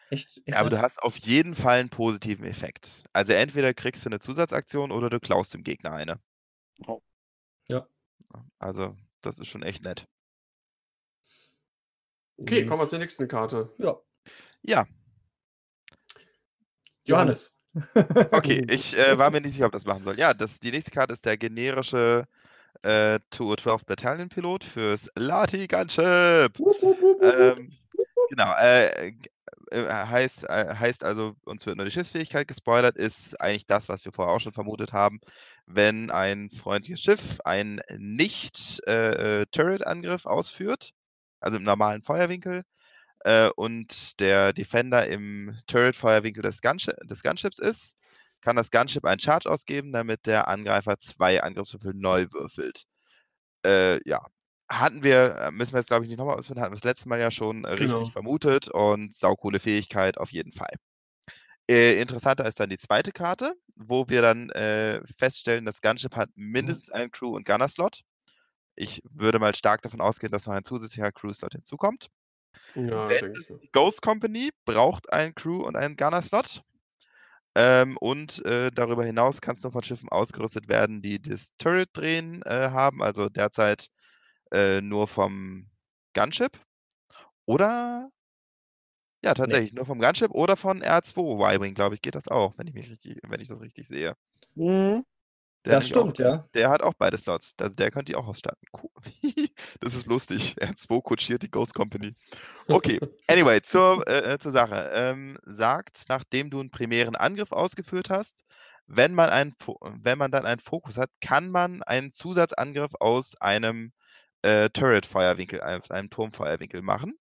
echt. echt Ja, aber du hast auf jeden Fall einen positiven Effekt. Also entweder kriegst du eine Zusatzaktion oder du klaust dem Gegner eine. Oh. Ja. Also, das ist schon echt nett. Okay, Mhm. kommen wir zur nächsten Karte. Ja. Ja, Johannes. okay, ich äh, war mir nicht sicher, ob das machen soll. Ja, das, die nächste Karte ist der generische äh, 212 Battalion Pilot fürs Lati Gunship. Wup, wup, wup, wup, wup. Ähm, genau, äh, äh, heißt, äh, heißt also, uns wird nur die Schiffsfähigkeit gespoilert, ist eigentlich das, was wir vorher auch schon vermutet haben. Wenn ein freundliches Schiff einen Nicht-Turret-Angriff ausführt, also im normalen Feuerwinkel, äh, und der Defender im Turret-Feuerwinkel des, Gunshi des Gunships ist, kann das Gunship einen Charge ausgeben, damit der Angreifer zwei Angriffswürfel neu würfelt. Äh, ja, hatten wir, äh, müssen wir jetzt glaube ich nicht nochmal ausführen, hatten wir das letzte Mal ja schon äh, richtig Genau. vermutet und saukoole Fähigkeit auf jeden Fall. Äh, interessanter ist dann die zweite Karte, wo wir dann äh, feststellen, das Gunship hat mindestens einen Crew- und Gunner-Slot. Ich würde mal stark davon ausgehen, dass noch ein zusätzlicher Crew-Slot hinzukommt. Ja, Ghost Company braucht einen Crew- und einen Gunner-Slot. Ähm, und äh, darüber hinaus kann es nur von Schiffen ausgerüstet werden, die das Turret-Drehen äh, haben, also derzeit äh, nur vom Gunship. Oder ja, tatsächlich nur vom Gunship oder von R2 Y-Wing, glaube ich, geht das auch, wenn ich mich richtig, wenn ich das richtig sehe. Mhm. Das stimmt, ja. Auch, der hat auch beide Slots. Also der könnte die auch ausstatten. Cool. das ist lustig. R2 kutschiert die Ghost Company. Okay, anyway, zur, äh, äh, zur Sache. Ähm, sagt, nachdem du einen primären Angriff ausgeführt hast, wenn man, einen, wenn man dann einen Fokus hat, kann man einen Zusatzangriff aus einem äh, Turret-Feuerwinkel, aus einem Turmfeuerwinkel machen.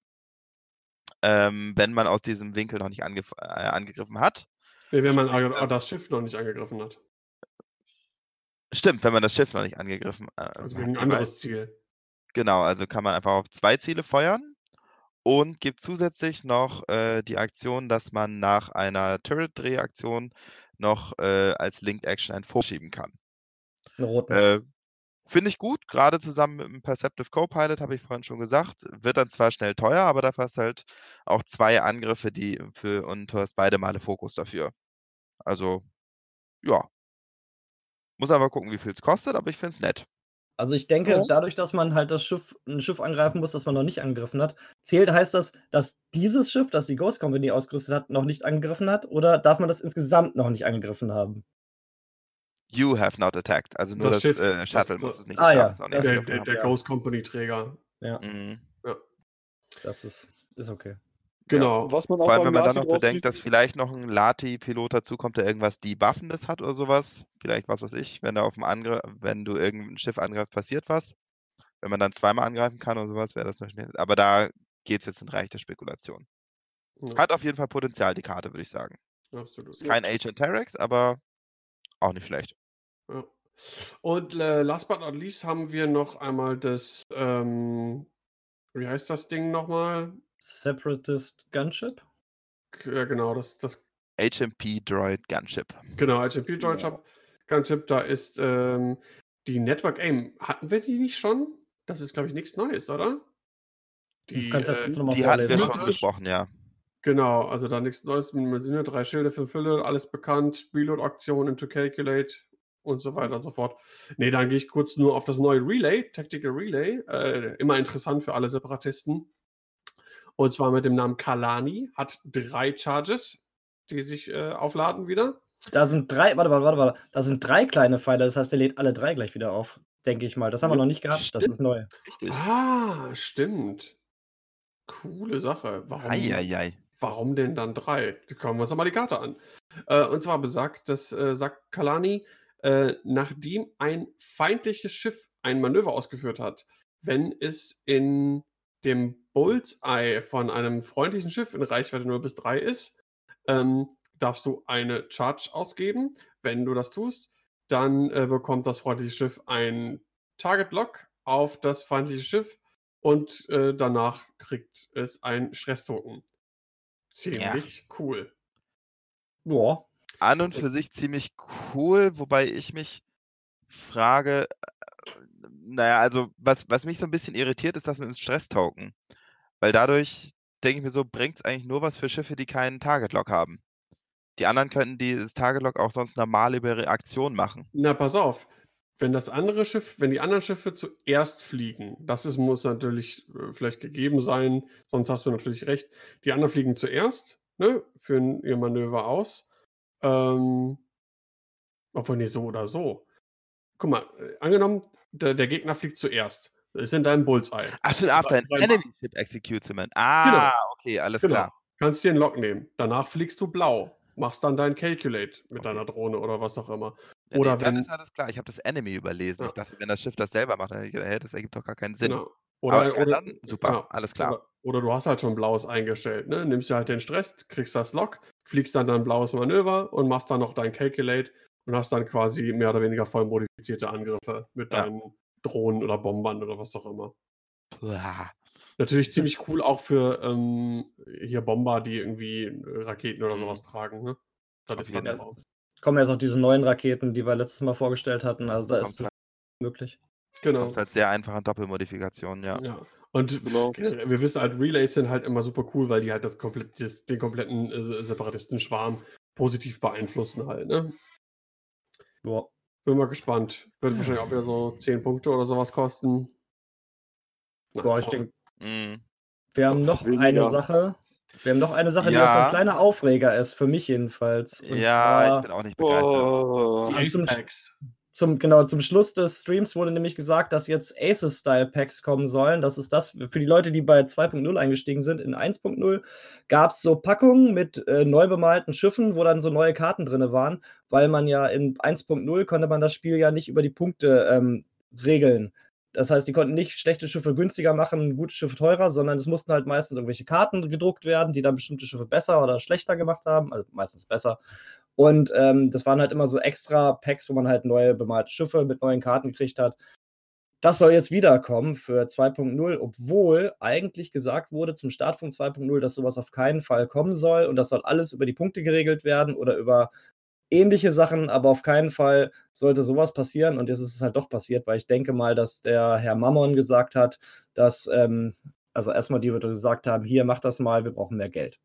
Ähm, wenn man aus diesem Winkel noch nicht angef äh, angegriffen hat. Nee, wenn man Sprich, a- das- das Schiff noch nicht angegriffen hat. Stimmt, wenn man das Schiff noch nicht angegriffen äh, Also hat. gegen ein anderes Ziel. Genau, also kann man einfach auf zwei Ziele feuern und gibt zusätzlich noch äh, die Aktion, dass man nach einer Turret-Drehaktion noch äh, als Linked Action ein vorschieben kann. Einen roten. Äh, Finde ich gut, gerade zusammen mit dem Perceptive Co-Pilot, habe ich vorhin schon gesagt. Wird dann zwar schnell teuer, aber dafür hast du halt auch zwei Angriffe, die für und du hast beide Male Fokus dafür. Also, ja. Muss aber gucken, wie viel es kostet, aber ich finde es nett. Also ich denke, Ja. dadurch, dass man halt das Schiff, ein Schiff angreifen muss, das man noch nicht angegriffen hat, zählt, heißt das, dass dieses Schiff, das die Ghost Company ausgerüstet hat, noch nicht angegriffen hat? Oder darf man das insgesamt noch nicht angegriffen haben? You have not attacked. Also nur Das das, Schiff, äh, Shuttle das- muss es nicht Ah, ja, noch nicht Der, der, der ja. Ghost Company Träger. Ja, Mhm. das ist, ist okay. Genau. Was man auch Vor allem, wenn man dann Lati noch draus bedenkt, dass vielleicht noch ein Lati-Pilot dazukommt, der irgendwas Debuffendes hat oder sowas. Vielleicht was weiß ich, wenn da auf dem Angriff, wenn du irgendein Schiff angreifst, passiert was. Wenn man dann zweimal angreifen kann oder sowas, wäre das noch schnell. Aber da geht es jetzt in Reich der Spekulation. Ja, Hat auf jeden Fall Potenzial, die Karte, würde ich sagen. absolut. Ist kein Agent Terex, aber auch nicht schlecht. Ja. Und äh, last but not least haben wir noch einmal das, ähm, wie heißt das Ding nochmal? Separatist Gunship? Äh, genau, das, das HMP Droid Gunship. Genau, HMP Droid Shop, Gunship, da ist ähm, die Network Aim. Hatten wir die nicht schon? Das ist, glaube ich, nichts Neues, oder? Du kannst ja äh, trotzdem nochmal Die hatten wir schon besprochen, ja. Genau, also da nichts Neues. Ja drei Schilde für Fülle, alles bekannt. Reload-Aktion, into Calculate und so weiter und so fort. Nee, dann gehe ich kurz nur auf das neue Relay, Tactical Relay. Äh, immer interessant für alle Separatisten. Und zwar mit dem Namen Kalani. Hat drei Charges, die sich äh, aufladen wieder. Da sind drei, warte, warte, warte, warte. Da sind drei kleine Pfeile, das heißt, der lädt alle drei gleich wieder auf. Denke ich mal. Das haben wir Ja, noch nicht gehabt, das stimmt. ist neu. Richtig. Ah, stimmt. Coole Sache. Warum, Eieiei. warum denn dann drei? Schauen wir uns doch mal die Karte an. Äh, und zwar besagt, das äh, sagt Kalani, äh, nachdem ein feindliches Schiff ein Manöver ausgeführt hat, wenn es in dem Bullseye von einem freundlichen Schiff in Reichweite 0 bis 3 ist, ähm, darfst du eine Charge ausgeben. Wenn du das tust, dann äh, bekommt das freundliche Schiff ein Target Lock auf das feindliche Schiff und äh, danach kriegt es ein Stresstoken. Ziemlich cool. Ja. An und für sich ziemlich cool, wobei ich mich frage, äh, naja, also was, was mich so ein bisschen irritiert, ist das mit dem Stress-Token. Weil dadurch denke ich mir so, bringt es eigentlich nur was für Schiffe, die keinen Target-Lock haben. Die anderen könnten dieses Target-Lock auch sonst normal über ihre Aktion machen. Na, pass auf. Wenn das andere Schiff, wenn die anderen Schiffe zuerst fliegen, das ist, muss natürlich äh, vielleicht gegeben sein, sonst hast du natürlich recht. Die anderen fliegen zuerst, ne, führen ihr Manöver aus. Ähm, obwohl, nee, so oder so. Guck mal, äh, angenommen, der, der Gegner fliegt zuerst. Ist in deinem Bullseye. Ach stimmt, after an enemy ship executes him. Ah, okay, alles Genau. klar. Kannst dir einen Lock nehmen. Danach fliegst du blau. Machst dann dein Calculate mit Okay. deiner Drohne oder was auch immer. Ja, Oder nee, dann wenn- ist alles klar. Ich habe das Enemy überlesen. Ja. Ich dachte, wenn das Schiff das selber macht, dann ich hä, das ergibt doch gar keinen Sinn. Genau. Oder, Aber ja, oder, dann super, genau. alles klar. Oder, oder du hast halt schon blaues eingestellt, ne? Nimmst dir halt den Stress, kriegst das Lock, fliegst dann dein blaues Manöver und machst dann noch dein Calculate und hast dann quasi mehr oder weniger voll modifizierte Angriffe mit Ja. deinen Drohnen oder Bombern oder was auch immer. Puah. Natürlich ziemlich cool auch für ähm, hier Bomber, die irgendwie äh, Raketen oder Mhm. sowas tragen, ne? Das ist drauf. Kommen jetzt auch diese neuen Raketen, die wir letztes Mal vorgestellt hatten. Also da ist halt, möglich. Genau. kommst halt sehr einfach an Doppelmodifikationen, ja. Ja. Und Genau. wir wissen halt, Relays sind halt immer super cool, weil die halt das komplett, das, den kompletten äh, Separatistenschwarm positiv beeinflussen halt, ne? Boah. Bin mal gespannt. Wird wahrscheinlich auch wieder so 10 Punkte oder sowas kosten. Na, Boah, ich denke, Mhm. wir haben noch Weniger. eine Sache. Wir haben noch eine Sache, die Ja. auch so ein kleiner Aufreger ist, für mich jedenfalls. Und Ja, ich zwar bin auch nicht begeistert. Oh. Die Am zum- genau, zum Schluss des Streams wurde nämlich gesagt, dass jetzt Aces-Style-Packs kommen sollen. Das ist das für die Leute, die bei 2.0 eingestiegen sind. In 1.0 gab es so Packungen mit äh, neu bemalten Schiffen, wo dann so neue Karten drin waren, weil man ja in 1.0 konnte man das Spiel ja nicht über die Punkte ähm, regeln. Das heißt, die konnten nicht schlechte Schiffe günstiger machen, gute Schiffe teurer, sondern es mussten halt meistens irgendwelche Karten gedruckt werden, die dann bestimmte Schiffe besser oder schlechter gemacht haben, also meistens besser. Und ähm, das waren halt immer so extra Packs, wo man halt neue bemalte Schiffe mit neuen Karten gekriegt hat. Das soll jetzt wiederkommen für 2.0, obwohl eigentlich gesagt wurde zum Start von 2.0, dass sowas auf keinen Fall kommen soll und das soll alles über die Punkte geregelt werden oder über ähnliche Sachen, aber auf keinen Fall sollte sowas passieren und jetzt ist es halt doch passiert, weil ich denke mal, dass der Herr Mammon gesagt hat, dass, ähm, also erstmal die Leute gesagt haben, hier, mach das mal, wir brauchen mehr Geld.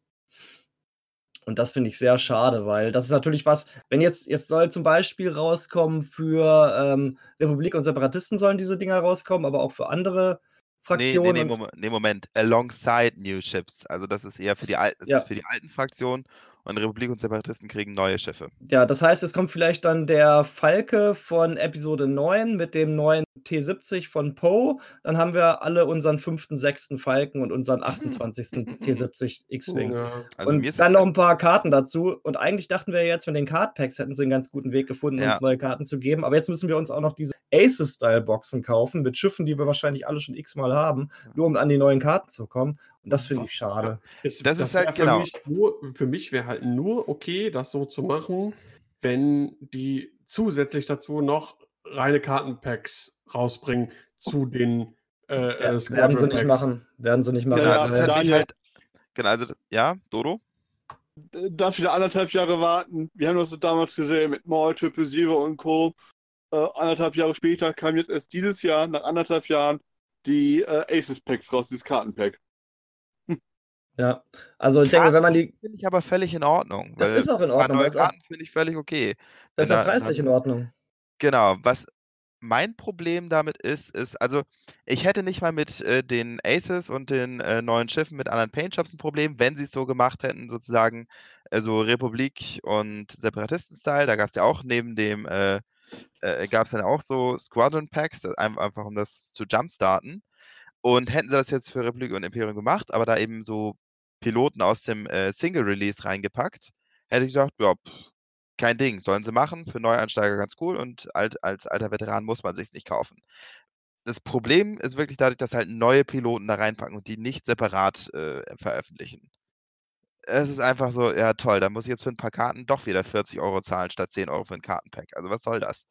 Und das finde ich sehr schade, weil das ist natürlich was, wenn jetzt, jetzt soll zum Beispiel rauskommen für ähm, Republik und Separatisten sollen diese Dinger rauskommen, aber auch für andere Nee, Fraktionen. nee, nee, und- Moment, nee, Moment. Alongside New Ships. Also das ist eher für die alten, Ja. für die alten Fraktionen und Republik und Separatisten kriegen neue Schiffe. Ja, das heißt, es kommt vielleicht dann der Falke von Episode 9 mit dem neuen T70 von Poe. Dann haben wir alle unseren fünften, sechsten Falken und unseren 28. T70 X-Wing. Ja. Also und dann noch ein paar Karten dazu. Und eigentlich dachten wir jetzt, mit den Cardpacks hätten sie einen ganz guten Weg gefunden, Ja. uns neue Karten zu geben. Aber jetzt müssen wir uns auch noch diese Aces-Style-Boxen kaufen mit Schiffen, die wir wahrscheinlich alle schon x-mal haben, nur um an die neuen Karten zu kommen. Und das finde ich schade. Es, Das ist halt- genau. Mich nur, für mich wäre halt nur okay, das so zu machen, wenn die zusätzlich dazu noch reine Kartenpacks rausbringen zu den äh, äh, werden sie nicht Packs. machen. Werden sie nicht machen. Genau, Ja, das ist halt, genau, also das- ja, Dodo? darf wieder anderthalb Jahre warten. Wir haben das so damals gesehen mit Maul, Triple Zero und Co. Äh, anderthalb Jahre später kam jetzt erst dieses Jahr, nach anderthalb Jahren, die äh, Aces Packs raus, dieses Kartenpack. Ja, also ich denke, wenn man die. Finde ich aber völlig in Ordnung. Das weil ist auch in Ordnung. neue Das ist auch, Karten finde ich völlig okay. das ist auch da- preislich in Ordnung. Genau, was mein Problem damit ist, ist, also ich hätte nicht mal mit äh, den Aces und den äh, neuen Schiffen mit anderen Paintshops ein Problem, wenn sie es so gemacht hätten, sozusagen äh, so Republik und Separatisten-Style. Da gab es ja auch neben dem, äh, äh, gab es dann auch so Squadron Packs, das ein- einfach um das zu jumpstarten. Und hätten sie das jetzt für Republik und Imperium gemacht, aber da eben so Piloten aus dem äh, Single-Release reingepackt, hätte ich gesagt, ja, pff, kein Ding, sollen sie machen, für Neueinsteiger ganz cool und alt, als alter Veteran muss man sich nicht kaufen. Das Problem ist wirklich dadurch, dass halt neue Piloten da reinpacken und die nicht separat äh, veröffentlichen. Es ist einfach so, ja toll, da muss ich jetzt für ein paar Karten doch wieder 40 Euro zahlen statt 10 Euro für ein Kartenpack. Also was soll das?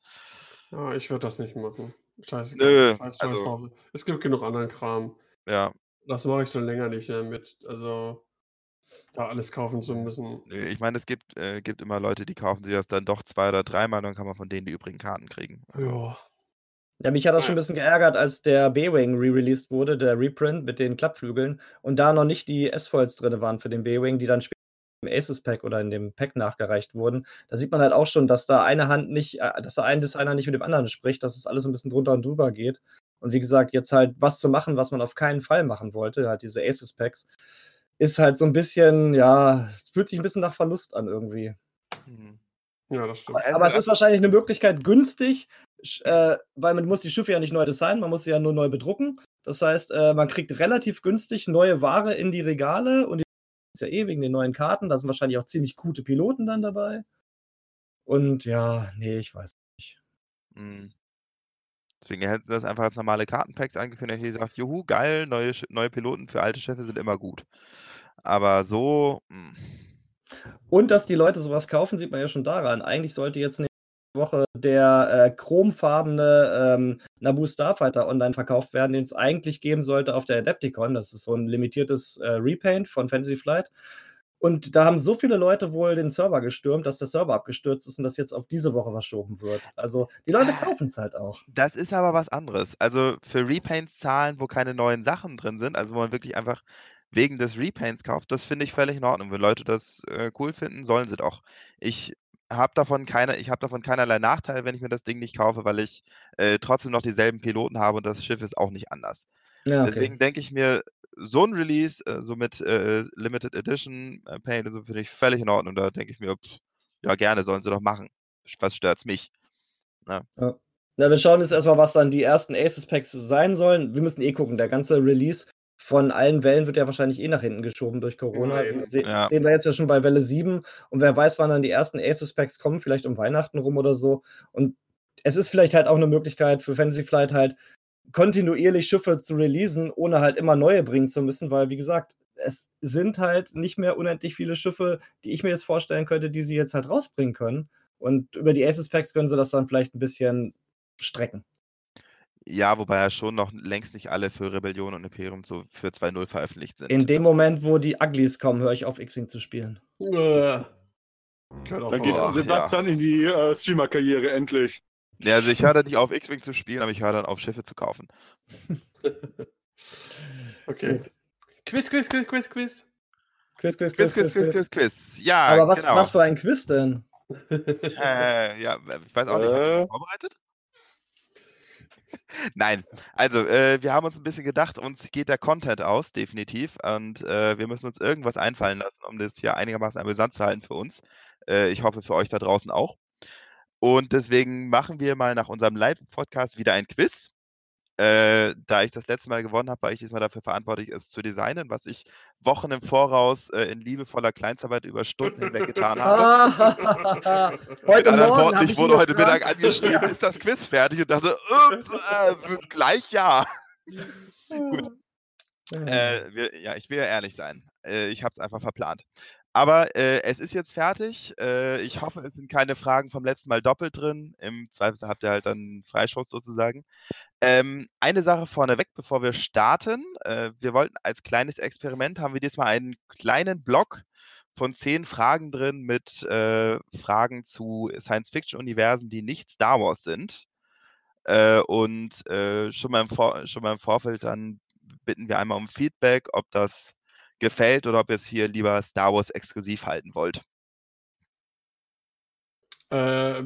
Ja, ich würde das nicht machen. Scheiße. Nö, Scheiß, also-. Es gibt genug anderen Kram. Ja, Das mache ich schon länger nicht mehr mit. Also, da alles kaufen zu müssen. nö, ich meine, es gibt, äh, gibt immer Leute, die kaufen sich das dann doch zwei oder dreimal, dann kann man von denen die übrigen Karten kriegen. Ja. Ja, mich hat das schon ein bisschen geärgert, als der B-Wing re-released wurde, der Reprint mit den Klappflügeln und da noch nicht die S-Foils drin waren für den B-Wing, die dann später im Aces-Pack oder in dem Pack nachgereicht wurden. Da sieht man halt auch schon, dass da eine Hand nicht, äh, dass da ein Designer nicht mit dem anderen spricht, dass es alles ein bisschen drunter und drüber geht. Und wie gesagt, jetzt halt was zu machen, was man auf keinen Fall machen wollte, halt diese Aces-Packs, ist halt so ein bisschen, ja, es fühlt sich ein bisschen nach Verlust an irgendwie. mhm. ja, das stimmt. Also, Aber es ist wahrscheinlich eine Möglichkeit günstig, äh, weil man muss die Schiffe ja nicht neu designen, man muss sie ja nur neu bedrucken. Das heißt, äh, man kriegt relativ günstig neue Ware in die Regale und die ist ja eh wegen den neuen Karten. Da sind wahrscheinlich auch ziemlich gute Piloten dann dabei. Und ja, nee, ich weiß nicht. Mhm. Deswegen hätten sie das einfach als normale Kartenpacks angekündigt. Hier gesagt, juhu, geil, neue, neue Piloten für alte Schiffe sind immer gut. Aber so. Mh. Hm. Und dass die Leute sowas kaufen, sieht man ja schon daran. Eigentlich sollte jetzt nächste Woche der äh, chromfarbene ähm, Naboo Starfighter online verkauft werden, den es eigentlich geben sollte auf der Adepticon. Das ist so ein limitiertes äh, Repaint von Fantasy Flight. Und da haben so viele Leute wohl den Server gestürmt, dass der Server abgestürzt ist und das jetzt auf diese Woche verschoben wird. Also die Leute ah, kaufen es halt auch. Das ist aber was anderes. Also für Repaints zahlen, wo keine neuen Sachen drin sind, also wo man wirklich einfach wegen des Repaints kauft, das finde ich völlig in Ordnung. Wenn Leute das äh, cool finden, sollen sie doch. Ich habe davon keine, ich habe davon keinerlei Nachteil, wenn ich mir das Ding nicht kaufe, weil ich äh, trotzdem noch dieselben Piloten habe und das Schiff ist auch nicht anders. Ja, okay. Deswegen denke ich mir, so ein Release, äh, so mit äh, Limited Edition äh, Paint so finde ich völlig in Ordnung. Da denke ich mir, pff, ja, gerne, sollen sie doch machen. Was stört's mich? Ja. ja. Na, wir schauen jetzt erstmal, was dann die ersten Aces Packs sein sollen. Wir müssen eh gucken, der ganze Release von allen Wellen wird ja wahrscheinlich eh nach hinten geschoben durch Corona. Ja, Se ja. Sehen wir jetzt ja schon bei Welle 7 und wer weiß, wann dann die ersten Aces Packs kommen, vielleicht um Weihnachten rum oder so. Und es ist vielleicht halt auch eine Möglichkeit für Fantasy Flight halt kontinuierlich Schiffe zu releasen, ohne halt immer neue bringen zu müssen, weil, wie gesagt, es sind halt nicht mehr unendlich viele Schiffe, die ich mir jetzt vorstellen könnte, die sie jetzt halt rausbringen können. Und über die Aces Packs können sie das dann vielleicht ein bisschen strecken. Ja, wobei ja schon noch längst nicht alle für Rebellion und Imperium so für 2.0 veröffentlicht sind. In dem also, Moment, wo die Uglies kommen, höre ich auf, X-Wing zu spielen. Äh. Dann geht Sebastian ja. in die äh, Streamer-Karriere endlich. Ja, also ich höre dann nicht auf, X-Wing zu spielen, aber ich höre dann auf, Schiffe zu kaufen. okay. Quiz, Quiz, Quiz, Quiz, Quiz. Quiz, Quiz, Quiz, Quiz, Quiz, Quiz, Quiz. Ja, aber was, genau. was für ein Quiz denn? äh, ja, ich weiß auch nicht. Äh. Vorbereitet? Nein, also äh, wir haben uns ein bisschen gedacht, uns geht der Content aus, definitiv. Und äh, wir müssen uns irgendwas einfallen lassen, um das hier einigermaßen amüsant zu halten für uns. Äh, ich hoffe für euch da draußen auch. Und deswegen machen wir mal nach unserem Live-Podcast wieder ein Quiz. Äh, da ich das letzte Mal gewonnen habe, war ich diesmal dafür verantwortlich, es zu designen, was ich Wochen im Voraus äh, in liebevoller Kleinstarbeit über Stunden hinweg getan habe. heute Mit anderen Worten, ich wurde heute Mittag angeschrieben, ist das Quiz fertig? Und dachte, äh, gleich ja. Gut. Äh, wir, ja, ich will ja ehrlich sein. Äh, ich habe es einfach verplant. Aber äh, es ist jetzt fertig. Äh, ich hoffe, es sind keine Fragen vom letzten Mal doppelt drin. Im Zweifel habt ihr halt dann Freischuss sozusagen. Ähm, eine Sache vorneweg, bevor wir starten. Äh, wir wollten als kleines Experiment, haben wir diesmal einen kleinen Block von zehn Fragen drin mit äh, Fragen zu Science-Fiction-Universen, die nicht Star Wars sind. Äh, und äh, schon mal, schon mal im Vorfeld dann bitten wir einmal um Feedback, ob das gefällt oder ob ihr es hier lieber Star Wars exklusiv halten wollt. Äh,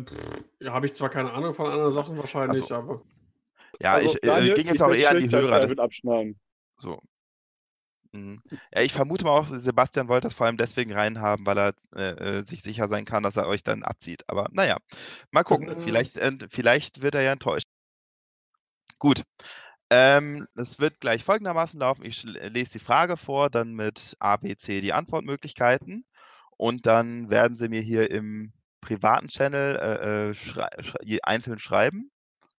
ja, habe ich zwar keine Ahnung von anderen Sachen wahrscheinlich, so. aber. Ja, also, ich äh, ging jetzt auch eher an die Hörer. Das, abschneiden. So. Mhm. Ja, ich vermute mal auch, Sebastian wollte das vor allem deswegen reinhaben, weil er äh, äh sich sicher sein kann, dass er euch dann abzieht. Aber naja, mal gucken. Äh. Vielleicht, äh, vielleicht wird er ja enttäuscht. Gut. Ähm, es wird gleich folgendermaßen laufen. Ich lese die Frage vor, dann mit A, B, C die Antwortmöglichkeiten und dann werden Sie mir hier im privaten Channel äh, äh schrei schrei einzeln schreiben,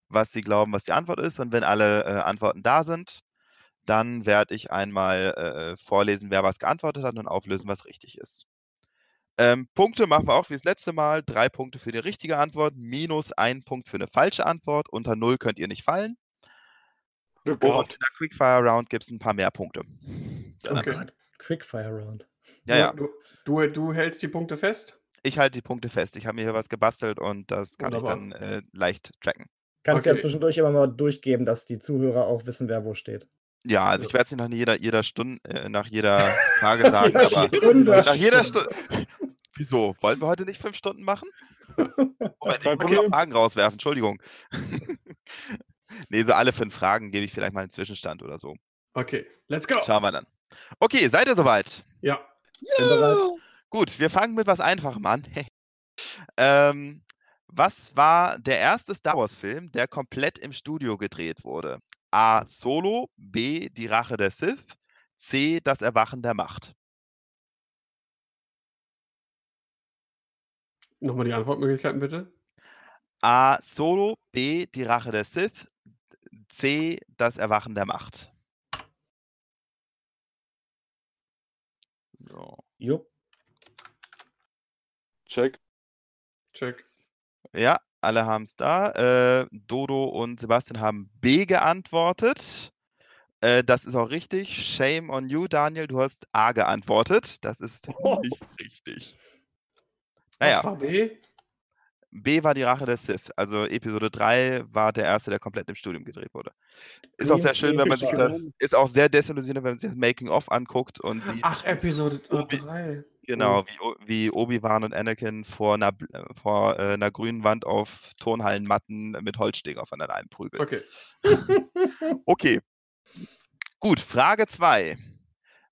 was Sie glauben, was die Antwort ist. Und wenn alle äh, Antworten da sind, dann werde ich einmal äh, vorlesen, wer was geantwortet hat und auflösen, was richtig ist. Ähm, Punkte machen wir auch wie das letzte Mal. Drei Punkte für die richtige Antwort, minus ein Punkt für eine falsche Antwort. Unter null könnt ihr nicht fallen. Oh Und in der Quickfire Round gibt es ein paar mehr Punkte. Oh Gott, Quickfire Round. Ja, ja. Du, du, du, hältst die Punkte fest? Ich halte die Punkte fest. Ich habe mir hier was gebastelt und das kann Wunderbar. ich dann äh, leicht tracken. Kannst okay. ja zwischendurch immer mal durchgeben, dass die Zuhörer auch wissen, wer wo steht. Ja, also ich werde es nicht nach jeder, jeder Stunde, äh, nach jeder Frage sagen, aber Stunde. nach jeder Stunde. Wieso? Wollen wir heute nicht fünf Stunden machen? Moment, ich muss noch Fragen rauswerfen, Entschuldigung. Nee, so alle fünf Fragen gebe ich vielleicht mal einen Zwischenstand oder so. Okay, let's go. Schauen wir dann. Okay, seid ihr soweit? Ja. Bin bereit. Gut, wir fangen mit was Einfachem an. ähm, was war der erste Star Wars-Film, der komplett im Studio gedreht wurde? A. Solo, B. Die Rache der Sith, C. Das Erwachen der Macht. Nochmal die Antwortmöglichkeiten bitte. A. Solo, B. Die Rache der Sith, C. Das Erwachen der Macht. So. Jupp. Check. Check. Ja, alle haben es da. Äh, Dodo und Sebastian haben B geantwortet. Äh, das ist auch richtig. Shame on you, Daniel. Du hast A geantwortet. Das ist Oh. nicht richtig. Was Naja, war B? B war die Rache der Sith. Also Episode 3 war der erste, der komplett im Studium gedreht wurde. Ist auch sehr schön, wenn man sich das, ist auch sehr desillusionierend, wenn man sich das Making-of anguckt und sieht, Ach, Episode Obi- 3. genau, wie, O- wie Obi-Wan und Anakin vor einer, äh, vor äh, einer grünen Wand auf Turnhallenmatten mit Holzsteg aufeinander einprügeln. Okay. Okay. Gut, Frage 2.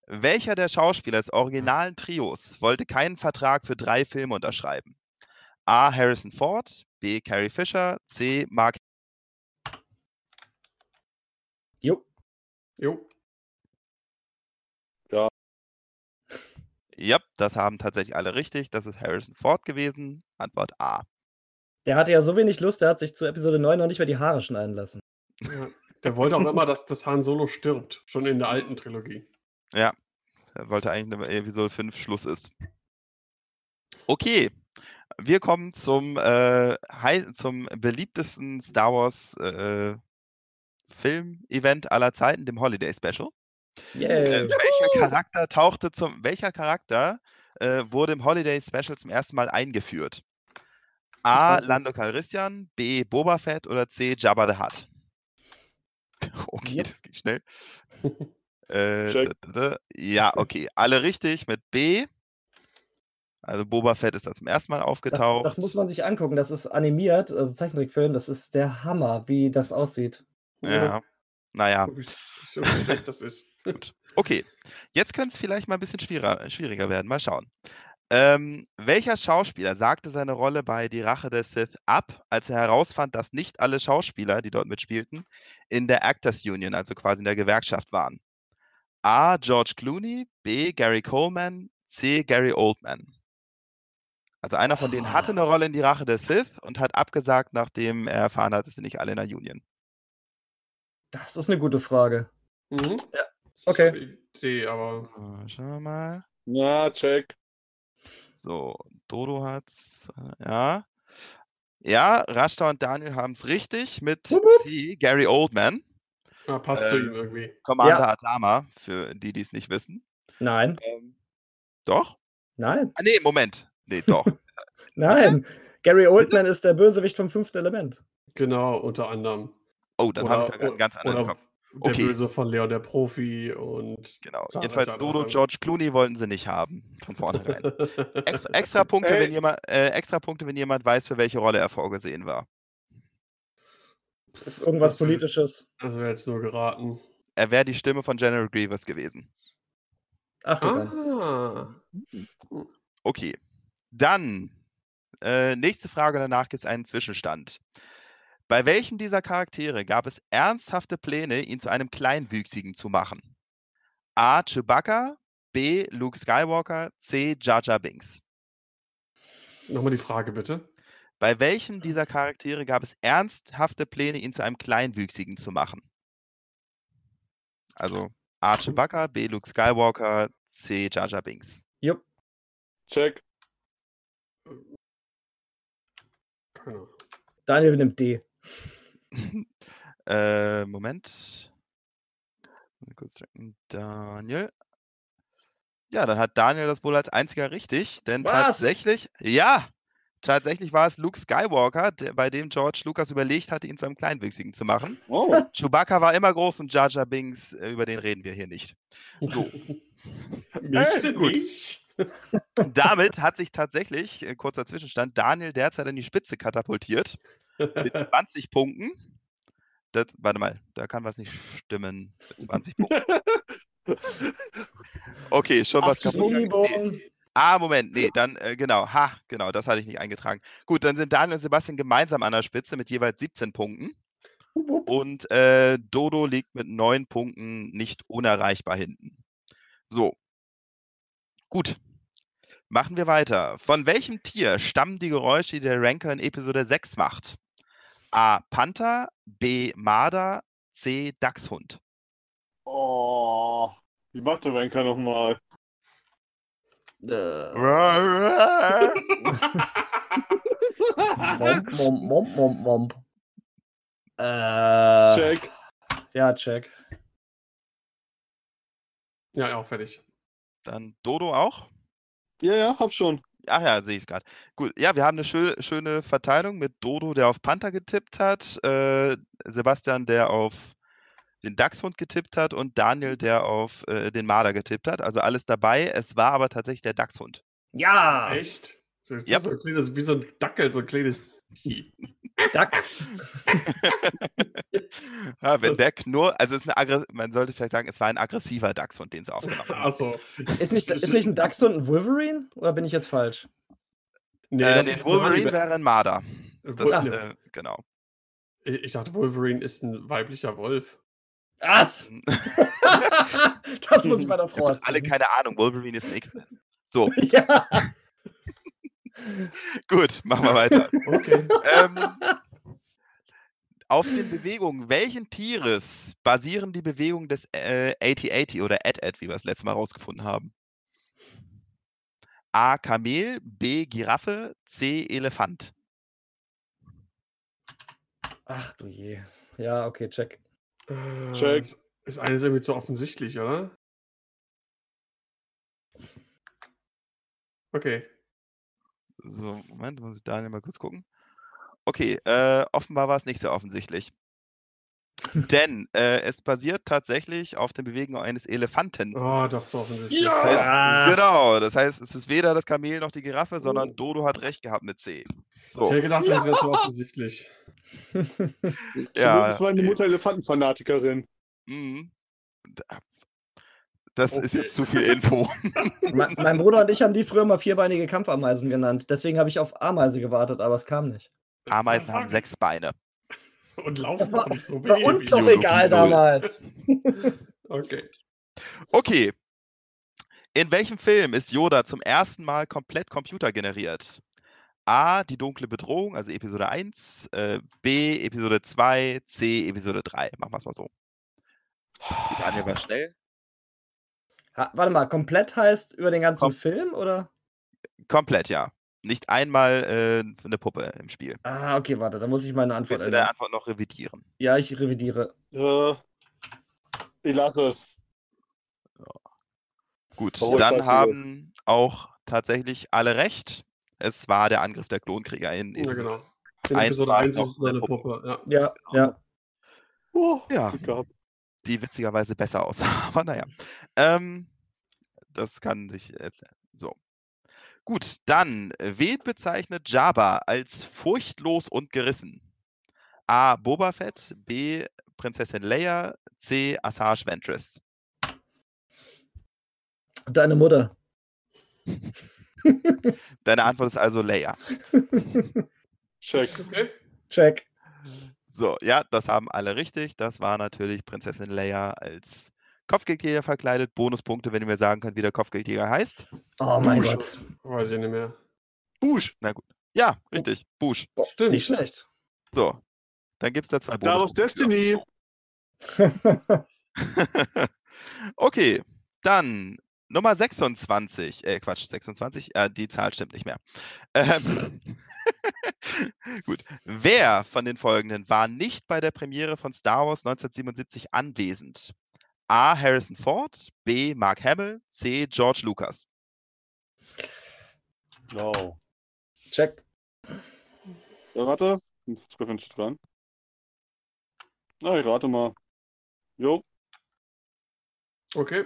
Welcher der Schauspieler des originalen Trios wollte keinen Vertrag für drei Filme unterschreiben? A. Harrison Ford, B. Carrie Fisher, C. Mark. Jupp. Jo. Ja, das haben tatsächlich alle richtig. Das ist Harrison Ford gewesen. Antwort A. Der hatte ja so wenig Lust, der hat sich zu Episode 9 noch nicht mehr die Haare schneiden lassen. Ja. Der wollte auch immer, dass das Han Solo stirbt. Schon in der alten Trilogie. Er wollte eigentlich eine Episode 5 Schluss ist. Okay. Wir kommen zum, äh, zum beliebtesten Star Wars äh, Film-Event aller Zeiten, dem Holiday Special. Äh, welcher Charakter tauchte zum, welcher Charakter äh, wurde im Holiday Special zum ersten Mal eingeführt? A. Lando Calrissian, B. Boba Fett oder C. Jabba the Hutt? Okay, das ging schnell. Äh. Ja, okay, alle richtig mit B. Also Boba Fett ist da zum ersten Mal Das, aufgetaucht. das muss man sich angucken. Das ist animiert, also Zeichentrickfilm. Das ist der Hammer, wie das aussieht. Ja, naja. Wie schlecht das ist. Gut. Okay, jetzt könnte es vielleicht mal ein bisschen schwieriger, schwieriger werden. Mal schauen. Ähm, welcher Schauspieler sagte seine Rolle bei Die Rache der Sith ab, als er herausfand, dass nicht alle Schauspieler, die dort mitspielten, in der Actors Union, also quasi in der Gewerkschaft waren? A. George Clooney, B. Gary Coleman, C. Gary Oldman. Also einer von denen hatte eine Rolle in Die Rache der Sith und hat abgesagt, nachdem er erfahren hat, dass sie nicht alle in der Union. Das ist eine gute Frage. Mhm. Okay. Ich hab eine Idee, aber. So, Schauen wir mal. Ja, check. So, Dodo hat's. äh, Ja. Ja, Rashta und Daniel haben es richtig mit Wup, wup. C, Gary Oldman, Ah, passt zu Ähm, ihm irgendwie. Commander Ja. Atama, für die, die es nicht wissen. Nein, Ähm, doch? nein, Ah, nee, Moment. Nee, doch. nein. Gary Oldman ist der Bösewicht vom fünften Element. Genau, unter anderem. Oh, dann habe ich da einen ganz anderen Kopf. Der Okay. Böse von Leon der Profi und. Genau. Jedenfalls Dodo. George Clooney wollten sie nicht haben. Von vornherein. Ex, extra, Punkte, Ey. wenn jemand, äh, extra Punkte, wenn jemand weiß, für welche Rolle er vorgesehen war. Irgendwas Das wär- Politisches. Also wäre jetzt nur geraten. Er wäre die Stimme von General Grievous gewesen. Ach. Ah. Okay. Dann, äh, nächste Frage, danach gibt es einen Zwischenstand. Bei welchem dieser Charaktere gab es ernsthafte Pläne, ihn zu einem Kleinwüchsigen zu machen? A. Chewbacca, B. Luke Skywalker, C. Jar Jar Binks. Nochmal die Frage bitte. Bei welchem dieser Charaktere gab es ernsthafte Pläne, ihn zu einem Kleinwüchsigen zu machen? Also A. Chewbacca, B. Luke Skywalker, C. Jar Jar Binks. Jupp. Check. Keine Ahnung. Daniel nimmt D. äh, Moment. Kurz. Daniel. Ja, dann hat Daniel das wohl als einziger richtig, denn Was? tatsächlich, ja, tatsächlich war es Luke Skywalker, der, bei dem George Lucas überlegt hatte, ihn zu einem Kleinwüchsigen zu machen. Oh. Chewbacca war immer groß und Jar Jar Binks, äh, über den reden wir hier nicht. So. Nächste gut. nicht. Damit hat sich tatsächlich, äh, kurzer Zwischenstand, Daniel derzeit in die Spitze katapultiert mit 20 Punkten. Das, warte mal, da kann was nicht stimmen. Mit 20 Punkten. Okay, schon was kaputt. Nee. Ah, Moment, nee, dann, äh, genau, ha, genau, das hatte ich nicht eingetragen. Gut, dann sind Daniel und Sebastian gemeinsam an der Spitze mit jeweils 17 Punkten. Und äh, Dodo liegt mit 9 Punkten nicht unerreichbar hinten. So. Gut. Machen wir weiter. Von welchem Tier stammen die Geräusche, die der Ranker in Episode 6 macht? A. Panther, B. Marder, C. Dachshund. Oh, wie macht der Ranker nochmal? Äh, Ja, Momp, momp, momp, momp, momp. Äh, Check. Ja, check. Ja, auch fertig. Dann Dodo auch? Ja, ja, hab schon. Ach ja, sehe ich es gerade. Gut, ja, wir haben eine schö schöne Verteilung mit Dodo, der auf Panther getippt hat, äh, Sebastian, der auf den Dachshund getippt hat und Daniel, der auf äh, den Marder getippt hat. Also alles dabei. Es war aber tatsächlich der Dachshund. Ja! Echt? So, ist so ein kleines, wie so ein Dackel, so ein kleines Dachs. ja, wenn der knurrt, also ist eine Aggre man sollte vielleicht sagen, es war ein aggressiver Dachshund, den sie aufgenommen haben. Achso. Ist nicht, ist nicht ein Dachshund ein Wolverine? Oder bin ich jetzt falsch? Nee, äh, das nee, ist ein Wolverine wäre ein Marder. Das, Wol- äh, genau. ich ich dachte, Wolverine ist ein weiblicher Wolf. Was? das muss ich meiner Frau Alle erzählen. keine Ahnung, Wolverine ist ein X-Men. So, Ja. Gut, machen wir weiter. Okay. ähm, auf den Bewegungen welchen Tieres basieren die Bewegungen des äh, AT-AT oder AT-AT, wie wir es letztes Mal rausgefunden haben? A. Kamel, B. Giraffe, C. Elefant. Ach du je. Ja, okay, check. Äh, Check. Ist, ist eines irgendwie zu offensichtlich, oder? Okay. So, Moment, muss ich Daniel mal kurz gucken. Okay, äh, offenbar war es nicht so offensichtlich. Denn äh, es basiert tatsächlich auf den Bewegungen eines Elefanten. Oh, doch zu offensichtlich. Das heißt, Ah. genau, das heißt, es ist weder das Kamel noch die Giraffe, sondern Oh. Dodo hat recht gehabt mit C. Ich So, hätte gedacht, das wäre zu offensichtlich. ja, Das war eine Mutter Elefantenfanatikerin. mhm. Da- das ist Okay. jetzt zu viel Info. Me mein Bruder und ich haben die früher mal vierbeinige Kampfameisen genannt. Deswegen habe ich auf Ameise gewartet, aber es kam nicht. Ameisen haben sechs Beine. Und laufen war auch nicht so bei uns doch egal null. damals. Okay. Okay. In welchem Film ist Yoda zum ersten Mal komplett computergeneriert? A. Die dunkle Bedrohung, also Episode 1. Äh, B. Episode 2. C. Episode 3. Machen wir es mal so. Die Daniel war schnell. Ha, warte mal, komplett heißt über den ganzen Kom- Film oder? Komplett, ja. Nicht einmal äh, eine Puppe im Spiel. Ah, okay, warte, da muss ich meine Antwort Willst du deine. Antwort noch revidieren? Ja, ich revidiere. Äh, ich lasse es. Gut, Oh, dann haben auch tatsächlich alle recht. Es war der Angriff der Klonkrieger in Ja, Episode genau. In Episode war es 1 noch ist eine eine Puppe. Ja. Ja, ja. Oh, Ja. Die witzigerweise besser aussah. Aber naja. Ähm, das kann sich. Äh, so. Gut, dann. äh, Wen bezeichnet Jabba als furchtlos und gerissen? A. Boba Fett, B. Prinzessin Leia, C. Asajj Ventress. Deine Mutter. Deine Antwort ist also Leia. Check. Okay. Check. So, ja, das haben alle richtig. Das war natürlich Prinzessin Leia als Kopfgeldjäger verkleidet. Bonuspunkte, wenn ihr mir sagen könnt, wie der Kopfgeldjäger heißt. Oh mein Busch. Gott. Weiß ich nicht mehr. Busch. Ja, richtig. Bush. Boah, Stimmt. Nicht schlecht. So. Dann gibt es da zwei Star Wars Bonuspunkte. Destiny. Okay, dann Nummer 26. Äh, Quatsch, 26. Äh, die Zahl stimmt nicht mehr. Ähm, Gut. Wer von den folgenden war nicht bei der Premiere von Star Wars 1977 anwesend? A. Harrison Ford, B. Mark Hamill, C. George Lucas. No. Check. Ja, warte. Jetzt bin ich dran. Na, ich rate mal. Jo. Okay.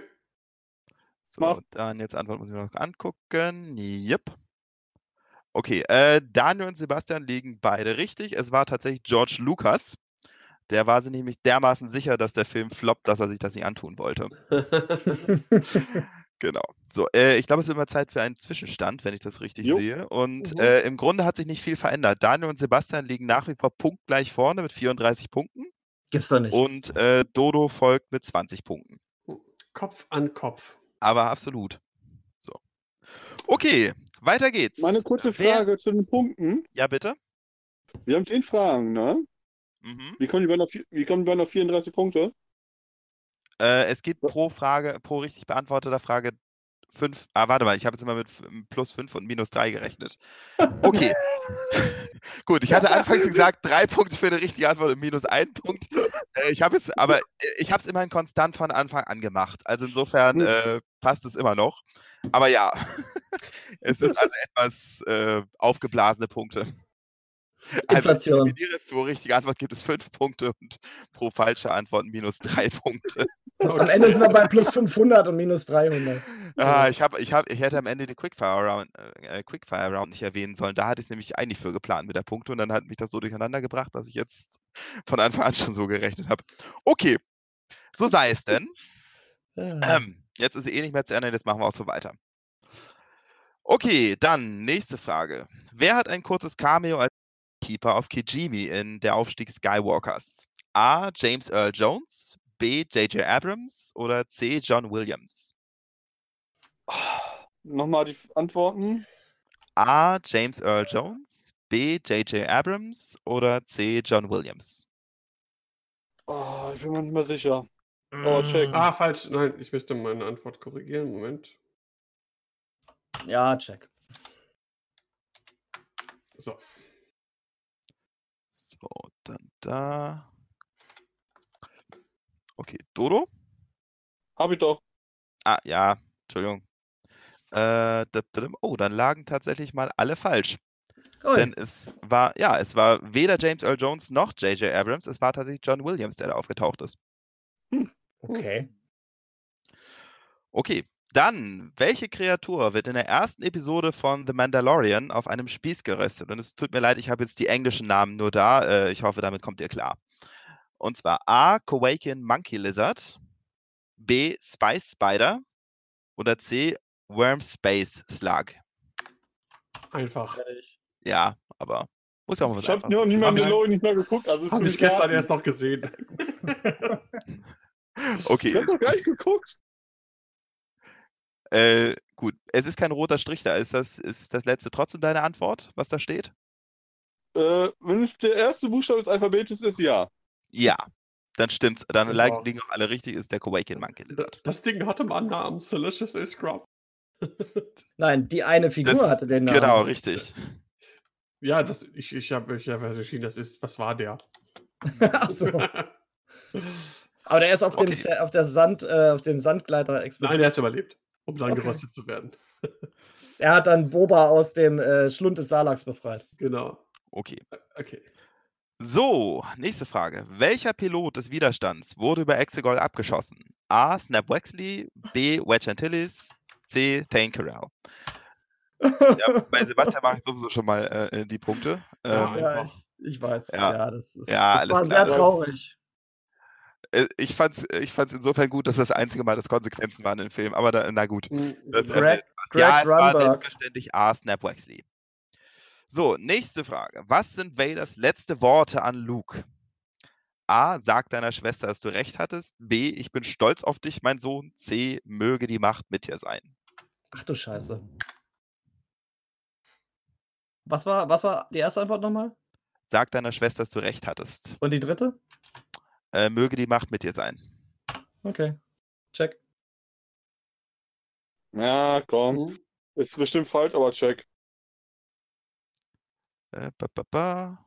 So, Mach. dann jetzt Antwort muss ich mir noch angucken. Yep. Okay, äh, Daniel und Sebastian liegen beide richtig. Es war tatsächlich George Lucas. Der war sich nämlich dermaßen sicher, dass der Film floppt, dass er sich das nicht antun wollte. Genau. So, äh, ich glaube, es wird immer Zeit für einen Zwischenstand, wenn ich das richtig Jo. sehe. Und Mhm. äh, im Grunde hat sich nicht viel verändert. Daniel und Sebastian liegen nach wie vor punktgleich vorne mit 34 Punkten Gibt's doch nicht. und äh, Dodo folgt mit 20 Punkten. Kopf an Kopf. Aber absolut. So. Okay, weiter geht's. Meine kurze Wer- Frage zu den Punkten. Ja, bitte. Wir haben 10 Fragen, ne? Mhm. Wie kommen wir auf, wie kommen wir auf 34 Punkte? Äh, es gibt pro Frage, pro richtig beantworteter Frage fünf. Ah, warte mal, ich habe jetzt immer mit plus fünf und minus drei gerechnet. Okay. Gut, ich hatte anfangs gesagt, drei Punkte für eine richtige Antwort und minus ein Punkt. Äh, ich habe jetzt, aber ich habe es immerhin konstant von Anfang an gemacht. Also insofern äh, passt es immer noch. Aber ja, es sind also etwas äh, aufgeblasene Punkte. Also ich Inflation. pro richtige Antwort gibt es fünf Punkte und pro falsche Antwort minus drei Punkte. Am Ende sind wir bei plus 500 und minus 300. Ah, ich, hab, ich, hab, ich hätte am Ende den Quickfire Round, äh, Quickfire Round nicht erwähnen sollen. Da hatte ich es nämlich eigentlich für geplant mit der Punkte und dann hat mich das so durcheinander gebracht, dass ich jetzt von Anfang an schon so gerechnet habe. Okay, so sei es denn. Ähm, jetzt ist eh nicht mehr zu Ende, jetzt machen wir auch so weiter. Okay, dann nächste Frage. Wer hat ein kurzes Cameo als Keeper auf Kijimi in Der Aufstieg Skywalkers? A. James Earl Jones, B. J.J. Abrams oder C. John Williams? Nochmal die Antworten. A. James Earl Jones, B. J.J. Abrams oder C. John Williams? Oh, ich bin mir nicht mehr sicher. Oh, check. Ah, falsch. Nein, ich möchte meine Antwort korrigieren. Moment. Ja, check. So. So, dann da. Okay, Dodo? Hab ich doch. Ah, ja, Entschuldigung. Äh, oh, dann lagen tatsächlich mal alle falsch. Ui. Denn es war, ja, es war weder James Earl Jones noch J.J. Abrams, es war tatsächlich John Williams, der da aufgetaucht ist. Okay. Okay, dann, welche Kreatur wird in der ersten Episode von The Mandalorian auf einem Spieß geröstet? Und es tut mir leid, ich habe jetzt die englischen Namen nur da. Äh, ich hoffe, damit kommt ihr klar. Und zwar A. Kowakian Monkey Lizard, B. Spice Spider oder C. Worm Space Slug. Einfach. Ja, aber muss ja auch mal was Ich habe Einfaches noch nie sein. mal Hab ich- Mandalorian nicht mehr geguckt. Also ist Habe ich gestern erst noch gesehen. Ich Okay, habe noch gar nicht geguckt. Äh, gut. Es ist kein roter Strich da. Ist das, ist das letzte trotzdem deine Antwort, was da steht? Äh, wenn es der erste Buchstabe des Alphabetes ist, ja. Ja, dann stimmt's. Dann Das liegen auch alle richtig, ist der Kowakian Monkey Lizard. Das Ding hatte mal einen Namen. Delicious A Scrub. Nein, die eine Figur Das- hatte den Namen. Genau, richtig. Ja, das, ich, ich habe ich hab entschieden, das ist, was war der? Ach so. Aber der ist auf, dem, Okay. Sa- auf, der Sand, äh, auf dem Sandgleiter explodiert. Nein, der hat es überlebt, um dann Okay. geröstet zu werden. Er hat dann Boba aus dem äh, Schlund des Salax befreit. Genau. Okay. Okay. So, nächste Frage. Welcher Pilot des Widerstands wurde über Exegol abgeschossen? A. Snap Wexley, B. Wedge Antilles, C. Thane Carell. Ja, bei Sebastian mache ich sowieso schon mal äh, die Punkte. Ja, Ähm, Ja, ich, ich weiß. Ja. Ja, das, ist, Ja, das alles war klar. sehr traurig. Äh, ich fand es ich fand's insofern gut, dass das einzige Mal, dass Konsequenzen waren im Film. Aber da, na gut. Das Ja. Greg-. Greg ja, es war Grunberg. selbstverständlich A. Snap Wexley. So, nächste Frage. Was sind Vaders letzte Worte an Luke? A. Sag deiner Schwester, dass du recht hattest. B. Ich bin stolz auf dich, mein Sohn. C. Möge die Macht mit dir sein. Ach du Scheiße. Was war, was war die erste Antwort nochmal? Sag deiner Schwester, dass du recht hattest. Und die dritte? Äh, möge die Macht mit dir sein. Okay. Check. Ja, komm. Mhm. Ist bestimmt falsch, aber check. Äh, ba, ba, ba.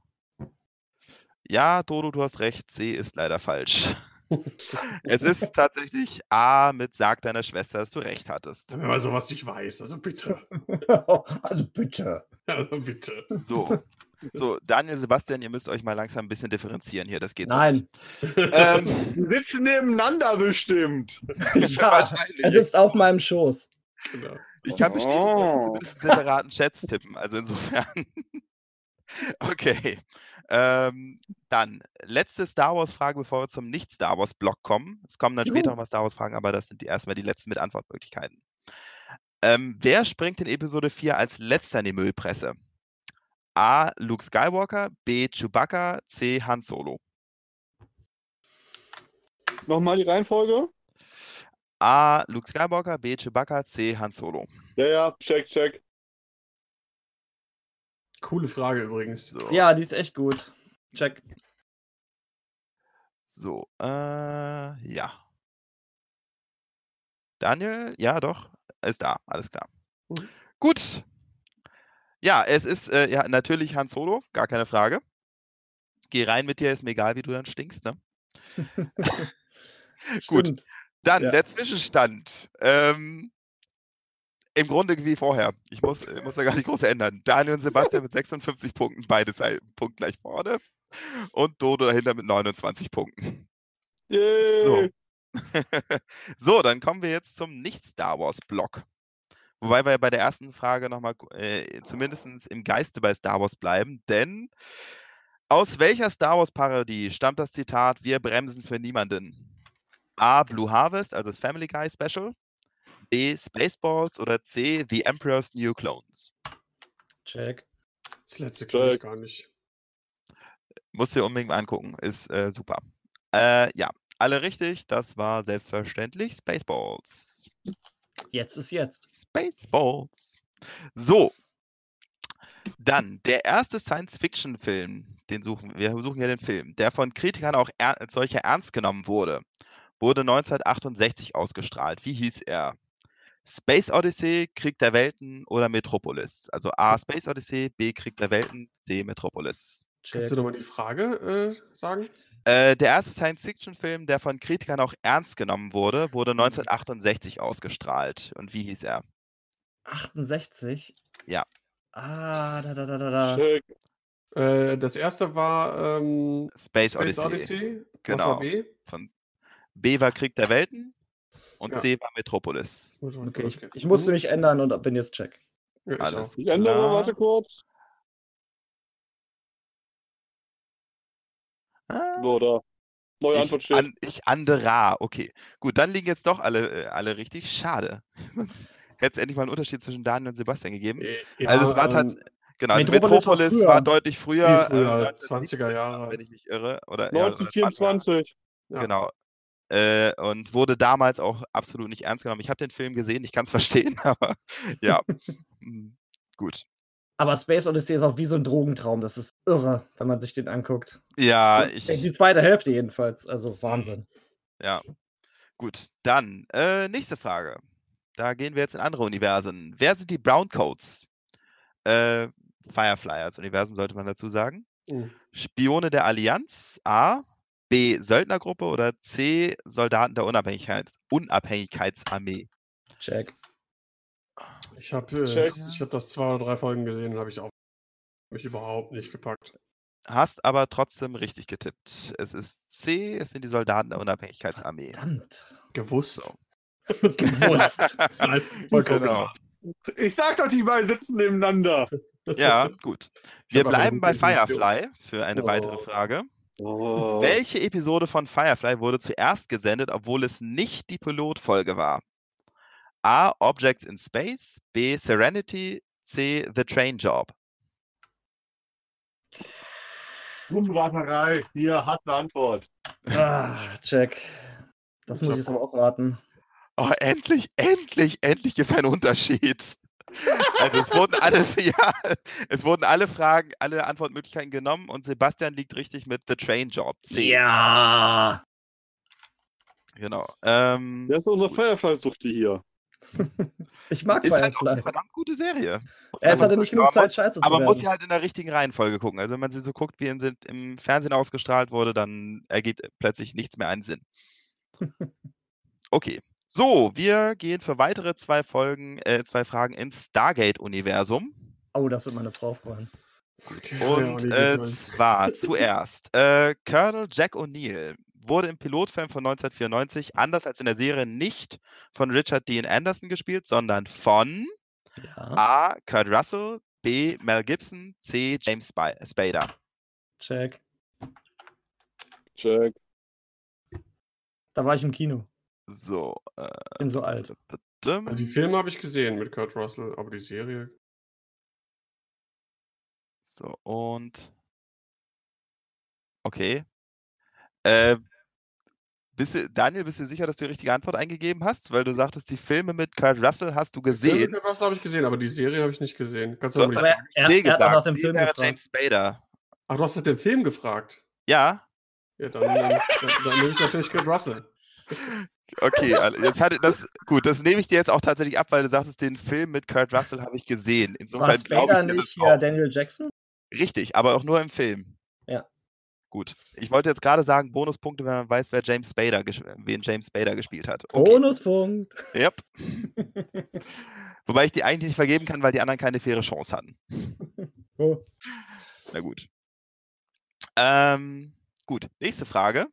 Ja, Dodo, du hast recht. C ist leider falsch. es ist tatsächlich A mit Sag deiner Schwester, dass du recht hattest. Wenn man sowas nicht weiß, also bitte. also bitte. Also bitte. So. So, Daniel, Sebastian, ihr müsst euch mal langsam ein bisschen differenzieren hier. Das geht so Nein. nicht. Ähm, Die sitzen nebeneinander bestimmt. ja, wahrscheinlich. er sitzt auf meinem Schoß. Genau. Ich kann bestätigen, dass sie Oh. zumindest in separaten Chats tippen. Also insofern. okay. Ähm, dann, letzte Star Wars-Frage, bevor wir zum Nicht-Star Wars-Block kommen. Es kommen dann später noch mal Star Wars-Fragen, aber das sind die erstmal die letzten mit Antwortmöglichkeiten. Ähm, wer springt in Episode 4 als letzter in die Müllpresse? A. Luke Skywalker, B. Chewbacca, C. Han Solo. Nochmal die Reihenfolge. A. Luke Skywalker, B. Chewbacca, C. Han Solo. Ja, ja, check, check. Coole Frage übrigens. So, Ja, die ist echt gut. Check. so äh, ja. Daniel, ja, doch, ist da, alles klar. Mhm. Gut. Ja, es ist äh, ja natürlich Han Solo, gar keine Frage. Geh rein mit dir, ist mir egal, wie du dann stinkst, ne? Gut. Dann Ja. der Zwischenstand. Ähm, Im Grunde wie vorher. Ich muss, äh, muss da gar nicht groß ändern. Daniel und Sebastian mit 56 Punkten, beide punktgleich vorne. Und Dodo dahinter mit 29 Punkten. Yay. So. so, dann kommen wir jetzt zum Nicht-Star Wars-Block. Wobei wir bei der ersten Frage nochmal äh, zumindest im Geiste bei Star Wars bleiben, denn aus welcher Star Wars-Parodie stammt das Zitat Wir bremsen für niemanden? A. Blue Harvest, also das Family Guy Special. B. Spaceballs oder C. The Emperor's New Clones. Check. Das letzte kenne ich gar nicht. Musst du dir unbedingt mal angucken, ist äh, super. Äh, ja, alle richtig, das war selbstverständlich Spaceballs. Jetzt ist jetzt. Spaceballs. So. Dann der erste Science-Fiction-Film, den suchen wir suchen ja den Film, der von Kritikern auch er, als solcher ernst genommen wurde, wurde 1968 ausgestrahlt. Wie hieß er? Space Odyssey, Krieg der Welten oder Metropolis? Also A. Space Odyssey, B. Krieg der Welten, C. Metropolis. Check. Kannst du nochmal die Frage äh, sagen? Äh, der erste Science-Fiction-Film, der von Kritikern auch ernst genommen wurde, wurde 1968 ausgestrahlt. Und wie hieß er? 68? Ja. Ah, da, da, da, da, da. Check. Äh, das erste war ähm, Space, Space Odyssey. Odyssey. Was Genau. war B? Von B war Krieg der Welten und Ja. C war Metropolis. Okay, ich, ich musste mich ändern und bin jetzt check. Ja, ich. Ich ändere, warte kurz. Ah, da. Neue Antwort ich, steht. an, ich anderer. Okay, gut, dann liegen jetzt doch alle, äh, alle richtig. Schade. Sonst hätte es endlich mal einen Unterschied zwischen Daniel und Sebastian gegeben. Äh, also es ja, war ähm, tatsächlich. Genau, also Metropolis war war deutlich früher. Viel früher, äh, 20er Jahre. Wenn ich mich irre. Oder, ja, oder 20er. 1924. Ja. Genau. Äh, und wurde damals auch absolut nicht ernst genommen. Ich habe den Film gesehen, ich kann es verstehen, aber ja. Hm, Gut. Aber Space Odyssey ist auch wie so ein Drogentraum. Das ist irre, wenn man sich den anguckt. Ja, ich. Die zweite Hälfte jedenfalls. Also Wahnsinn. Ja. Gut, dann äh, nächste Frage. Da gehen wir jetzt in andere Universen. Wer sind die Browncoats? Äh, Firefly als Universum sollte man dazu sagen. Mhm. Spione der Allianz, A. B. Söldnergruppe oder C. Soldaten der Unabhängigkeits Unabhängigkeitsarmee. Check. Ich habe äh, ich hab das zwei oder drei Folgen gesehen und habe ich auch mich überhaupt nicht gepackt. Hast aber trotzdem richtig getippt. Es ist C. Es sind die Soldaten der Unabhängigkeitsarmee. Verdammt. Gewusst. So. Gewusst. Nein, Genau. Ich sag doch, die beiden sitzen nebeneinander. Ja, gut. Wir bleiben bei. Firefly für eine weitere Oh. Frage. Oh. Welche Episode von Firefly wurde zuerst gesendet, obwohl es nicht die Pilotfolge war? A. Objects in Space, B. Serenity, C. The Train Job. Rumraterei. Hier hat eine Antwort. Ah, check. Das muss ich jetzt aber auch raten. Oh, endlich, endlich, endlich ist ein Unterschied. Also es wurden alle, ja, es wurden alle Fragen, alle Antwortmöglichkeiten genommen und Sebastian liegt richtig mit The Train Job. C. Ja. Genau. Ähm, Der ist unser Firefly-Suchte hier. Ich mag ist halt auch eine Firefly. verdammt gute Serie. muss Er ist hatte nicht genug Zeit, scheiße zu Aber man muss sie halt in der richtigen Reihenfolge gucken. Also wenn man sie so guckt, wie sie im Fernsehen ausgestrahlt wurde, dann ergibt plötzlich nichts mehr einen Sinn. Okay. So, wir gehen für weitere zwei Folgen, äh, zwei Fragen ins Stargate-Universum. Oh, das wird meine Frau freuen. Okay, ja Und nie äh, zwar zuerst, äh, Colonel Jack O'Neill wurde im Pilotfilm von 1994, anders als in der Serie, nicht von Richard Dean Anderson gespielt, sondern von Ja. A. Kurt Russell, B. Mel Gibson, C. James Spi- Spader. Check. Check. Da war ich im Kino. So. Äh, Bin so alt. Also die Filme habe ich gesehen mit Kurt Russell, aber die Serie. So, und. Okay. Äh, Bist du, Daniel, bist du sicher, dass du die richtige Antwort eingegeben hast? Weil du sagtest, die Filme mit Kurt Russell hast du gesehen. Das habe ich gesehen, aber die Serie habe ich nicht gesehen. Kannst du hast Aber er, er hat auch nach gesagt. dem Film gefragt. James Spader. Ach, du hast nach dem Film gefragt. Ja, Ja, dann, dann, dann, dann nehme ich natürlich Kurt Russell. okay. also Jetzt hatte das. Gut, das nehme ich dir jetzt auch tatsächlich ab, weil du sagst, den Film mit Kurt Russell habe ich gesehen. War Insofern glaube Spader ich dir nicht das ja, auch. Daniel Jackson? Richtig, aber auch nur im Film. Gut. Ich wollte jetzt gerade sagen, Bonuspunkte, wenn man weiß, wer James Spader, wen James Spader gespielt hat. Okay. Bonuspunkt. Yep. Wobei ich die eigentlich nicht vergeben kann, weil die anderen keine faire Chance hatten. Oh. Na gut. Ähm, gut, nächste Frage.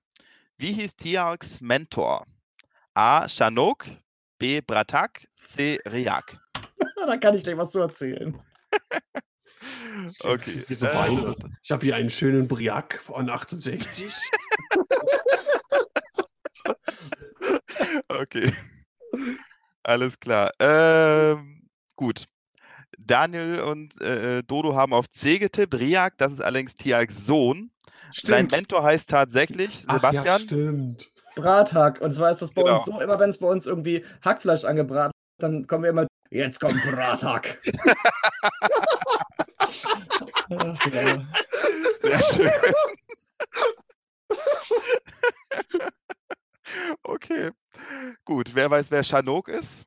Wie hieß Tialks Mentor? A. Chanok, B. Bratak, C. Riak. da kann ich dir was zu erzählen. Okay. Diese äh, Weine. Ich habe hier einen schönen Briac von 68. Okay. Alles klar. Ähm, gut. Daniel und äh, Dodo haben auf C getippt. Riak, das ist allerdings Tialks Sohn. Sein Stimmt. Mentor heißt tatsächlich Ach ja, Sebastian. stimmt. Brathack. Und zwar ist das bei Genau. uns so, immer wenn es bei uns irgendwie Hackfleisch angebraten wird, dann kommen wir immer, jetzt kommt Brathack. Ach, ja. Sehr schön. okay. Gut, wer weiß, wer Chanok ist?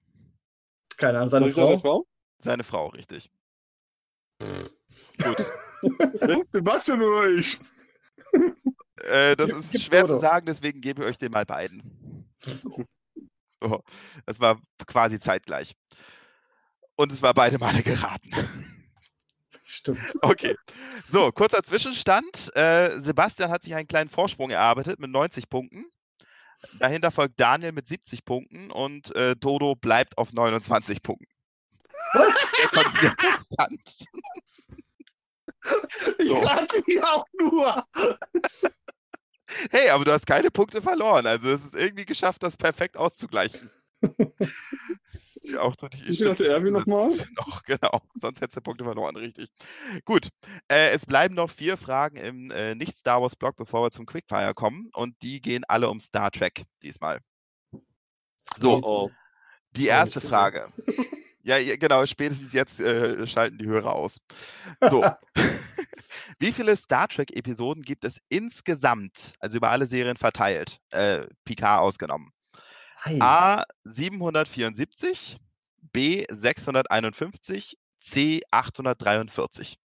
Keine Ahnung, seine Frau. Frau? Seine Frau, richtig. Gut. Sebastian oder ich? Äh, das ist schwer zu sagen, deswegen gebe ich euch den mal beiden. So. So, Das war quasi zeitgleich. Und es war beide Male geraten. Stimmt. Okay. So, kurzer Zwischenstand. Äh, Sebastian hat sich einen kleinen Vorsprung erarbeitet mit 90 Punkten. Dahinter folgt Daniel mit 70 Punkten und äh, Dodo bleibt auf 29 Punkten. Was? Der kon- sehr konstant. Ich So. rate hier auch nur. Hey, aber du hast keine Punkte verloren. Also es ist irgendwie geschafft, das perfekt auszugleichen. Ja, auch die Wie viel hatte Erwin nochmal? Noch, genau. Sonst hättest du Punkte verloren, richtig. Gut. Äh, es bleiben noch vier Fragen im äh, Nicht-Star Wars-Blog, bevor wir zum Quickfire kommen. Und die gehen alle um Star Trek diesmal. So, Oh, die Hab erste ich gesehen. Frage. Ja, ja, genau, spätestens jetzt äh, schalten die Hörer aus. So. Wie viele Star Trek-Episoden gibt es insgesamt, also über alle Serien verteilt, äh, Picard ausgenommen? Ei. A 774, B 651, C 843.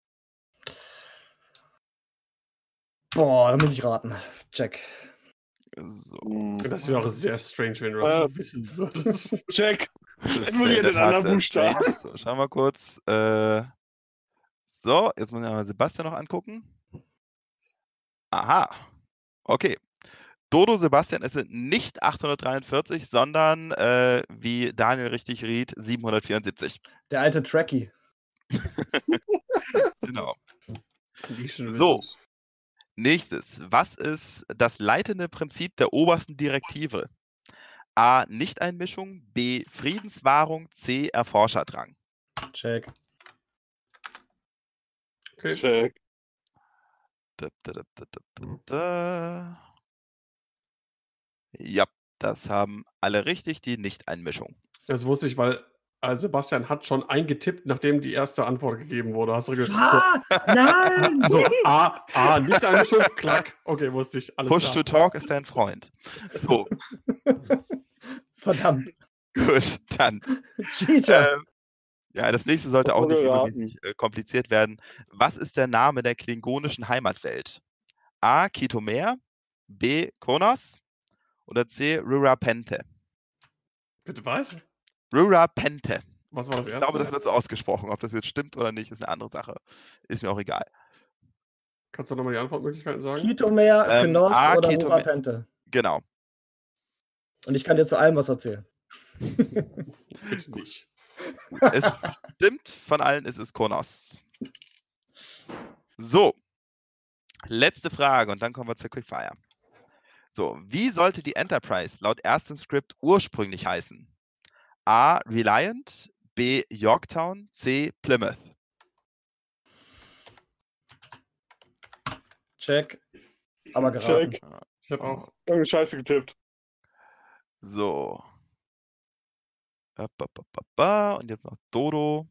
Boah, da muss ich raten. Check. So. Hm. Das wäre auch sehr strange, wenn du das Äh, wissen würdest. Check. Das ist Ignoriere den anderen Buchstaben. So, schauen wir kurz. Äh, so, jetzt muss ich mal Sebastian noch angucken. Aha. Okay. Dodo Sebastian, es sind nicht 843, sondern, äh, wie Daniel richtig riet, 774. Der alte Trekkie. Genau. So. Nächstes. Was ist das leitende Prinzip der obersten Direktive? A. Nichteinmischung. B. Friedenswahrung. C. Erforscherdrang. Check. Okay. Check. Da, da, da, da, da, da, da. Ja, das haben alle richtig, die Nichteinmischung. Das wusste ich, weil äh, Sebastian hat schon eingetippt, nachdem die erste Antwort gegeben wurde. Hast du ge- Ah, nein! so, so, A, A, nicht Einmischung, klack. Okay, wusste ich. Alles Push klar. to talk ist dein Freund. So, Verdammt. gut, dann. Cheater. Ähm, ja, das nächste sollte auch nicht übermäßig äh, kompliziert werden. Was ist der Name der klingonischen Heimatwelt? A. Kitomer, B. Konos oder C. Rurapente? Bitte was? Rurapente. Was war das Ich erste? glaube, das wird so ausgesprochen. Ob das jetzt stimmt oder nicht, ist eine andere Sache. Ist mir auch egal. Kannst du nochmal die Antwortmöglichkeiten sagen? Kitomer, ähm, Knos A, oder Rurapente. Genau. Und ich kann dir zu allem was erzählen. Bitte nicht. Es stimmt, von allen ist es Konos. So. Letzte Frage und dann kommen wir zur Quickfire. So, wie sollte die Enterprise laut erstem Skript ursprünglich heißen? A. Reliant, B. Yorktown, C. Plymouth. Check. Aber geraten. Check. Ich habe auch. Irgendeine Scheiße getippt. So. Und jetzt noch Dodo.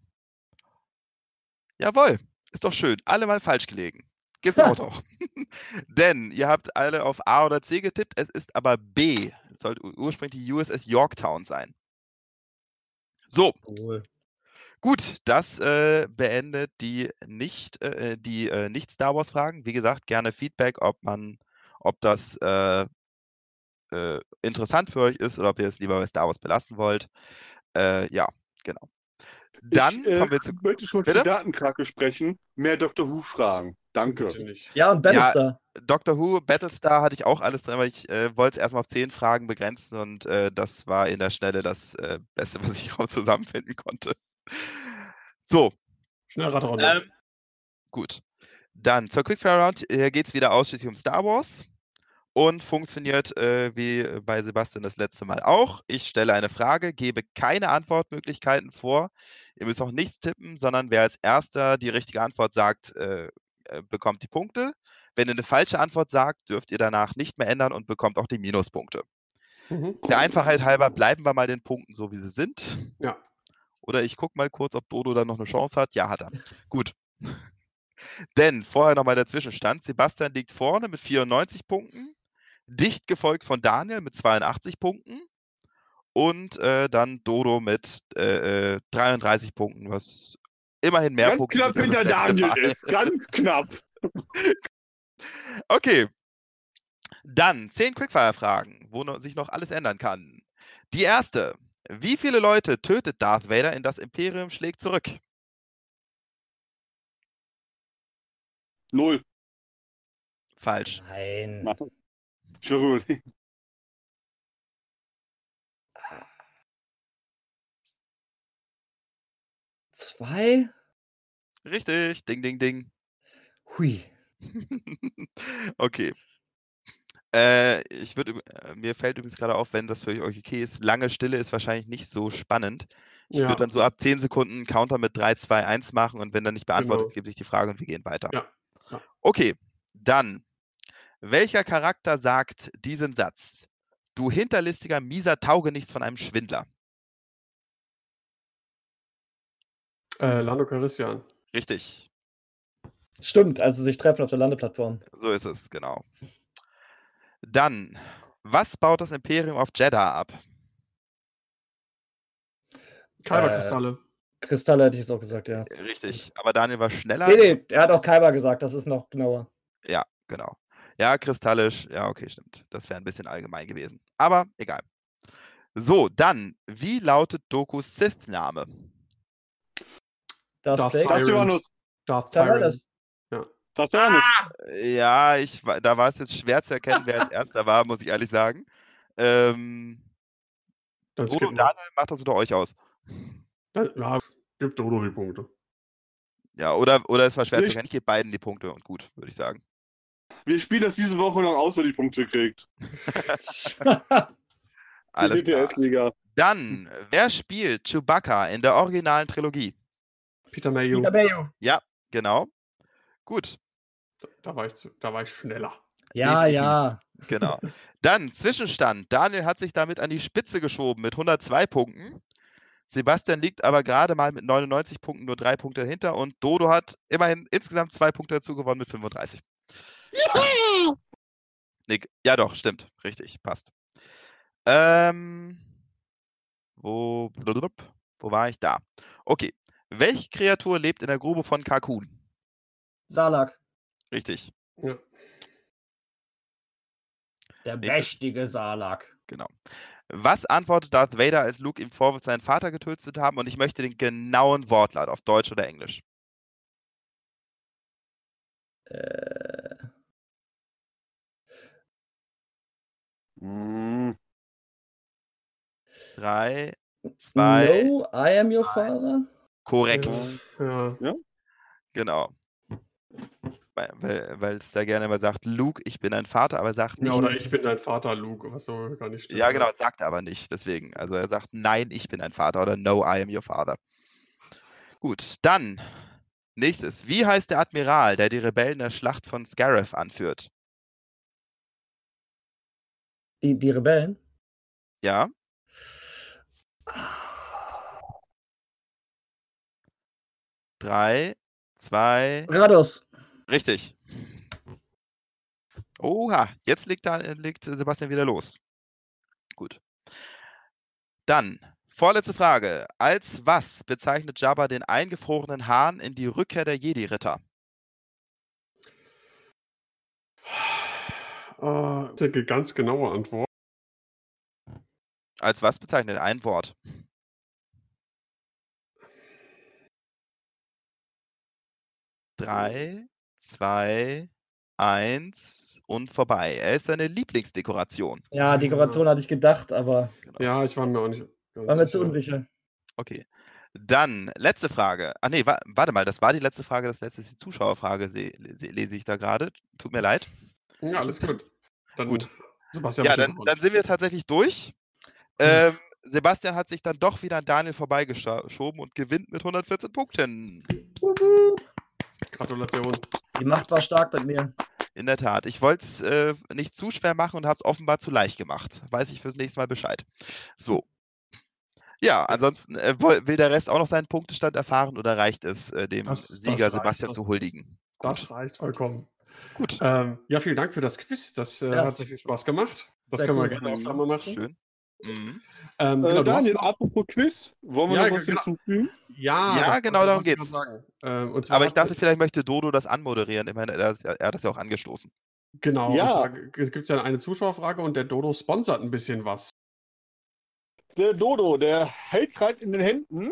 Jawohl, ist doch schön. Alle mal falsch gelegen. Gibt's auch noch. Denn ihr habt alle auf A oder C getippt, es ist aber B. Es sollte ur- ursprünglich die USS Yorktown sein. So, Cool. gut, das äh, beendet die nicht, äh, die äh, nicht Star Wars Fragen. Wie gesagt, gerne Feedback, ob man, ob das äh, äh, interessant für euch ist oder ob ihr es lieber bei Star Wars belassen wollt. Äh, ja, genau. Dann ich, äh, kommen wir zu. möchte schon Bitte? für Datenkrake sprechen. Mehr Dr. Who fragen. Danke. Ja, und Battlestar. Doctor Who, Battlestar hatte ich auch alles drin, aber ich äh, wollte es erstmal auf zehn Fragen begrenzen und äh, das war in der Schnelle das äh, Beste, was ich raus zusammenfinden konnte. So, Schnellradrunde. ähm, gut. Dann zur Quickfire Round. Hier geht es wieder ausschließlich um Star Wars und funktioniert äh, wie bei Sebastian das letzte Mal auch. Ich stelle eine Frage, gebe keine Antwortmöglichkeiten vor. Ihr müsst auch nichts tippen, sondern wer als erster die richtige Antwort sagt, äh, äh, bekommt die Punkte. Wenn ihr eine falsche Antwort sagt, dürft ihr danach nicht mehr ändern und bekommt auch die Minuspunkte. Mhm. Der Einfachheit halber bleiben wir mal den Punkten so, wie sie sind. Ja. Oder ich gucke mal kurz, ob Dodo da noch eine Chance hat. Ja, hat er. Gut. Denn vorher nochmal der Zwischenstand. Sebastian liegt vorne mit 94 Punkten, dicht gefolgt von Daniel mit 82 Punkten und äh, dann Dodo mit äh, äh, 33 Punkten, was immerhin mehr Ganz Punkte knapp hinter Daniel Mal. ist. Ganz knapp. Okay. Dann zehn Quickfire-Fragen, wo noch, sich noch alles ändern kann. Die erste. Wie viele Leute tötet Darth Vader in das Imperium schlägt zurück? Null. Falsch. Nein. Entschuldigung. Zwei? Richtig. Ding, ding, ding. Hui. okay. Äh, ich würde, mir fällt übrigens gerade auf, wenn das für euch okay ist, lange Stille ist wahrscheinlich nicht so spannend. Ich Ja. würde dann so ab 10 Sekunden einen Counter mit 3, 2, 1 machen und wenn dann nicht beantwortet Genau. ist, gebe ich die Frage und wir gehen weiter. Ja, ja. Okay, dann. Welcher Charakter sagt diesen Satz? Du hinterlistiger, mieser Taugenichts von einem Schwindler. Äh, Lando Calrissian. Richtig, Stimmt, als sie sich treffen auf der Landeplattform. so ist es, genau. Dann, was baut das Imperium auf Jeddah ab? Kyberkristalle. Kristalle hätte ich es auch gesagt, ja. Richtig, aber Daniel war schneller. Nee, nee, er hat auch Kaiba gesagt, das ist noch genauer. Ja, genau. Ja, kristallisch. Ja, okay, stimmt. Das wäre ein bisschen allgemein gewesen. Aber egal. So, dann, wie lautet Dokus Sith-Name? Darth Darth Plagueis? Tyrant. Darth Tyrant. Tyrant. Das Johannes. Ja, ich, da war es jetzt schwer zu erkennen, wer als erster war, muss ich ehrlich sagen. Ähm, Dann skippen und. Daniel, macht das unter euch aus. Ja, gibt Dodo die Punkte. Ja, oder, oder es war schwer zu Nicht- erkennen. Ich gebe beiden die Punkte und gut, würde ich sagen. Wir spielen das diese Woche noch aus, wer die Punkte kriegt. Alles klar. Dann, wer spielt Chewbacca in der originalen Trilogie? Peter Mayhew. Peter Mayhew. Genau. Gut, Da war ich, zu, da war ich schneller. Ja, Definitiv. ja. genau. Dann Zwischenstand. Daniel hat sich damit an die Spitze geschoben mit 102 Punkten. Sebastian liegt aber gerade mal mit 99 Punkten nur drei Punkte dahinter und Dodo hat immerhin insgesamt zwei Punkte dazu gewonnen mit 35. Nick, ja doch, stimmt. Richtig, passt. Ähm, wo, wo war ich da? Okay. Welche Kreatur lebt in der Grube von Kalkun? Salak. Richtig, Ja. Der Nächstes. mächtige Salak. genau. Was antwortet Darth Vader, als Luke ihm vorwirft, seinen Vater getötet zu haben? Und ich möchte den genauen Wortlaut auf Deutsch oder Englisch. Äh, Hm. Drei, zwei, no, I am your father? korrekt. Ja. Genau. Weil- es da gerne immer sagt, Luke, ich bin dein Vater, aber er sagt nicht. ja, oder ich bin dein Vater, Luke, was so gar nicht stimmt. Ja, genau, sagt er aber nicht. Deswegen. Also er sagt, nein, ich bin dein Vater oder no, I am your father. Gut, dann nächstes. Wie heißt der Admiral, der die Rebellen der Schlacht von Scarif anführt? Die, die Rebellen? Ja. Drei, zwei, Rados. richtig. Oha, jetzt legt, da, legt Sebastian wieder los. Gut. Dann, vorletzte Frage. Als was bezeichnet Jabba den eingefrorenen Hahn in die Rückkehr der Jedi-Ritter? Äh, ganz genaue Antwort. Als was bezeichnet? Ein Wort. Drei, zwei, eins und vorbei. Er ist seine Lieblingsdekoration. Ja, Dekoration hatte ich gedacht, aber Genau. Ja, ich war mir auch nicht ganz war mir zu sicher. unsicher. Okay. Dann, letzte Frage. Ach nee, wa warte mal, das war die letzte Frage. Das letzte ist die Zuschauerfrage, se se lese ich da gerade. Tut mir leid. Ja, alles gut. Dann, Gut. Sebastian Ja, dann, dann sind wir tatsächlich durch. Ähm, Sebastian hat sich dann doch wieder an Daniel vorbeigeschoben und gewinnt mit 114 Punkten. Gratulation. Die Macht war stark mit mir. In der Tat. Ich wollte es äh, nicht zu schwer machen und habe es offenbar zu leicht gemacht. Weiß ich fürs nächste Mal Bescheid. So. Ja, ansonsten äh, will der Rest auch noch seinen Punktestand erfahren oder reicht es, äh, dem Das- das Sieger reicht, Sebastian das- zu huldigen? Das reicht vollkommen. Gut. Ähm, ja, vielen Dank für das Quiz. Das äh, Ja, hat sehr viel Spaß gemacht. Das können wir gerne öfter mal machen. Schön. Mhm. Ähm, Äh, genau, du hast Daniel, apropos Quiz, wollen wir Ja, noch was genau. hinzufügen? ja, Ja, das genau darum geht's. Ähm, Aber ich dachte, vielleicht möchte Dodo das anmoderieren. Immerhin, er, er hat das ja auch angestoßen. Genau, Ja. und zwar gibt es ja eine Zuschauerfrage und der Dodo sponsert ein bisschen was. Der Dodo, der hält gerade in den Händen.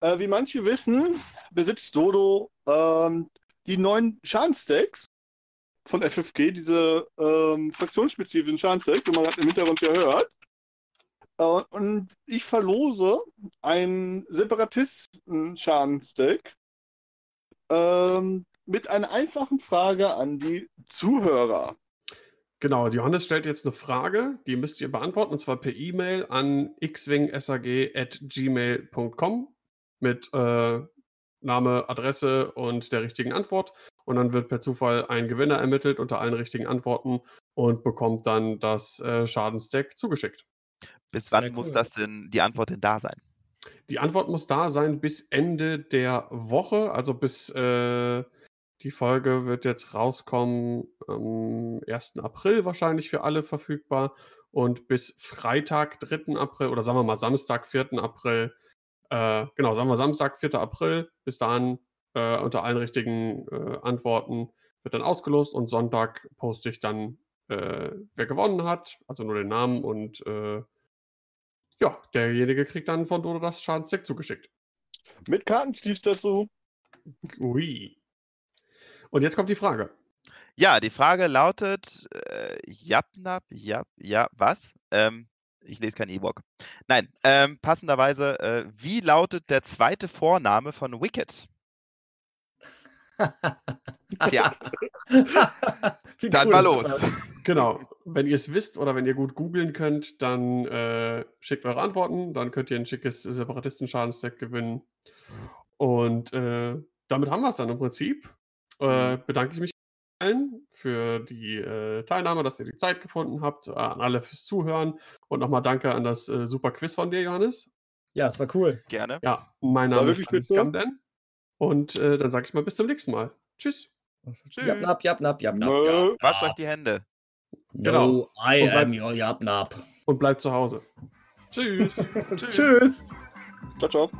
Äh, wie manche wissen, besitzt Dodo ähm, die neuen Schadenstacks von FFG, diese ähm, fraktionsspezifischen Schadenstacks, die man gerade im Hintergrund ja hört. Äh, und ich verlose einen Separatisten-Schadenstack ähm, mit einer einfachen Frage an die Zuhörer. Genau, Johannes stellt jetzt eine Frage, die müsst ihr beantworten, und zwar per E-Mail an xwingsag.gmail.com mit äh, Name, Adresse und der richtigen Antwort. Und dann wird per Zufall ein Gewinner ermittelt unter allen richtigen Antworten und bekommt dann das äh, Schadensdeck zugeschickt. Bis wann Sehr muss cool. das denn, die Antwort denn da sein? Die Antwort muss da sein bis Ende der Woche, also bis äh, die Folge wird jetzt rauskommen am 1. April wahrscheinlich für alle verfügbar und bis Freitag, 3. April oder sagen wir mal Samstag, 4. April, äh, genau, sagen wir Samstag, 4. April, bis dahin äh, unter allen richtigen äh, Antworten wird dann ausgelost und Sonntag poste ich dann, äh, wer gewonnen hat, also nur den Namen und äh, ja, derjenige kriegt dann von Dodo das Schadensdeck zugeschickt. Mit Kartensleeves dazu. Ui. Und jetzt kommt die Frage. Ja, die Frage lautet, äh, Japnap, Jap, ja, was? Ähm, ich lese kein E-Book. Nein, ähm, passenderweise, äh, wie lautet der zweite Vorname von Wicked? Tja, dann cool mal los. das? Genau. Wenn ihr es wisst oder wenn ihr gut googeln könnt, dann äh, schickt eure Antworten. Dann könnt ihr ein schickes Separatisten-Schadensdeck gewinnen. Und äh, damit haben wir es dann im Prinzip. Äh, bedanke ich mich allen für die äh, Teilnahme, dass ihr die Zeit gefunden habt, äh, an alle fürs Zuhören und nochmal danke an das äh, super Quiz von dir, Johannes. Ja, es war cool. Gerne. Ja, mein Name ist spitze. Gamden. Und äh, dann sage ich mal bis zum nächsten Mal. Tschüss. Tschüss. Japnap, japnap, japnap. Nö. Wascht euch die Hände. Genau. No, I Und bleib- am your japnap. Und bleibt zu Hause. Tschüss. Tschüss. Tschüss. Ciao, ciao.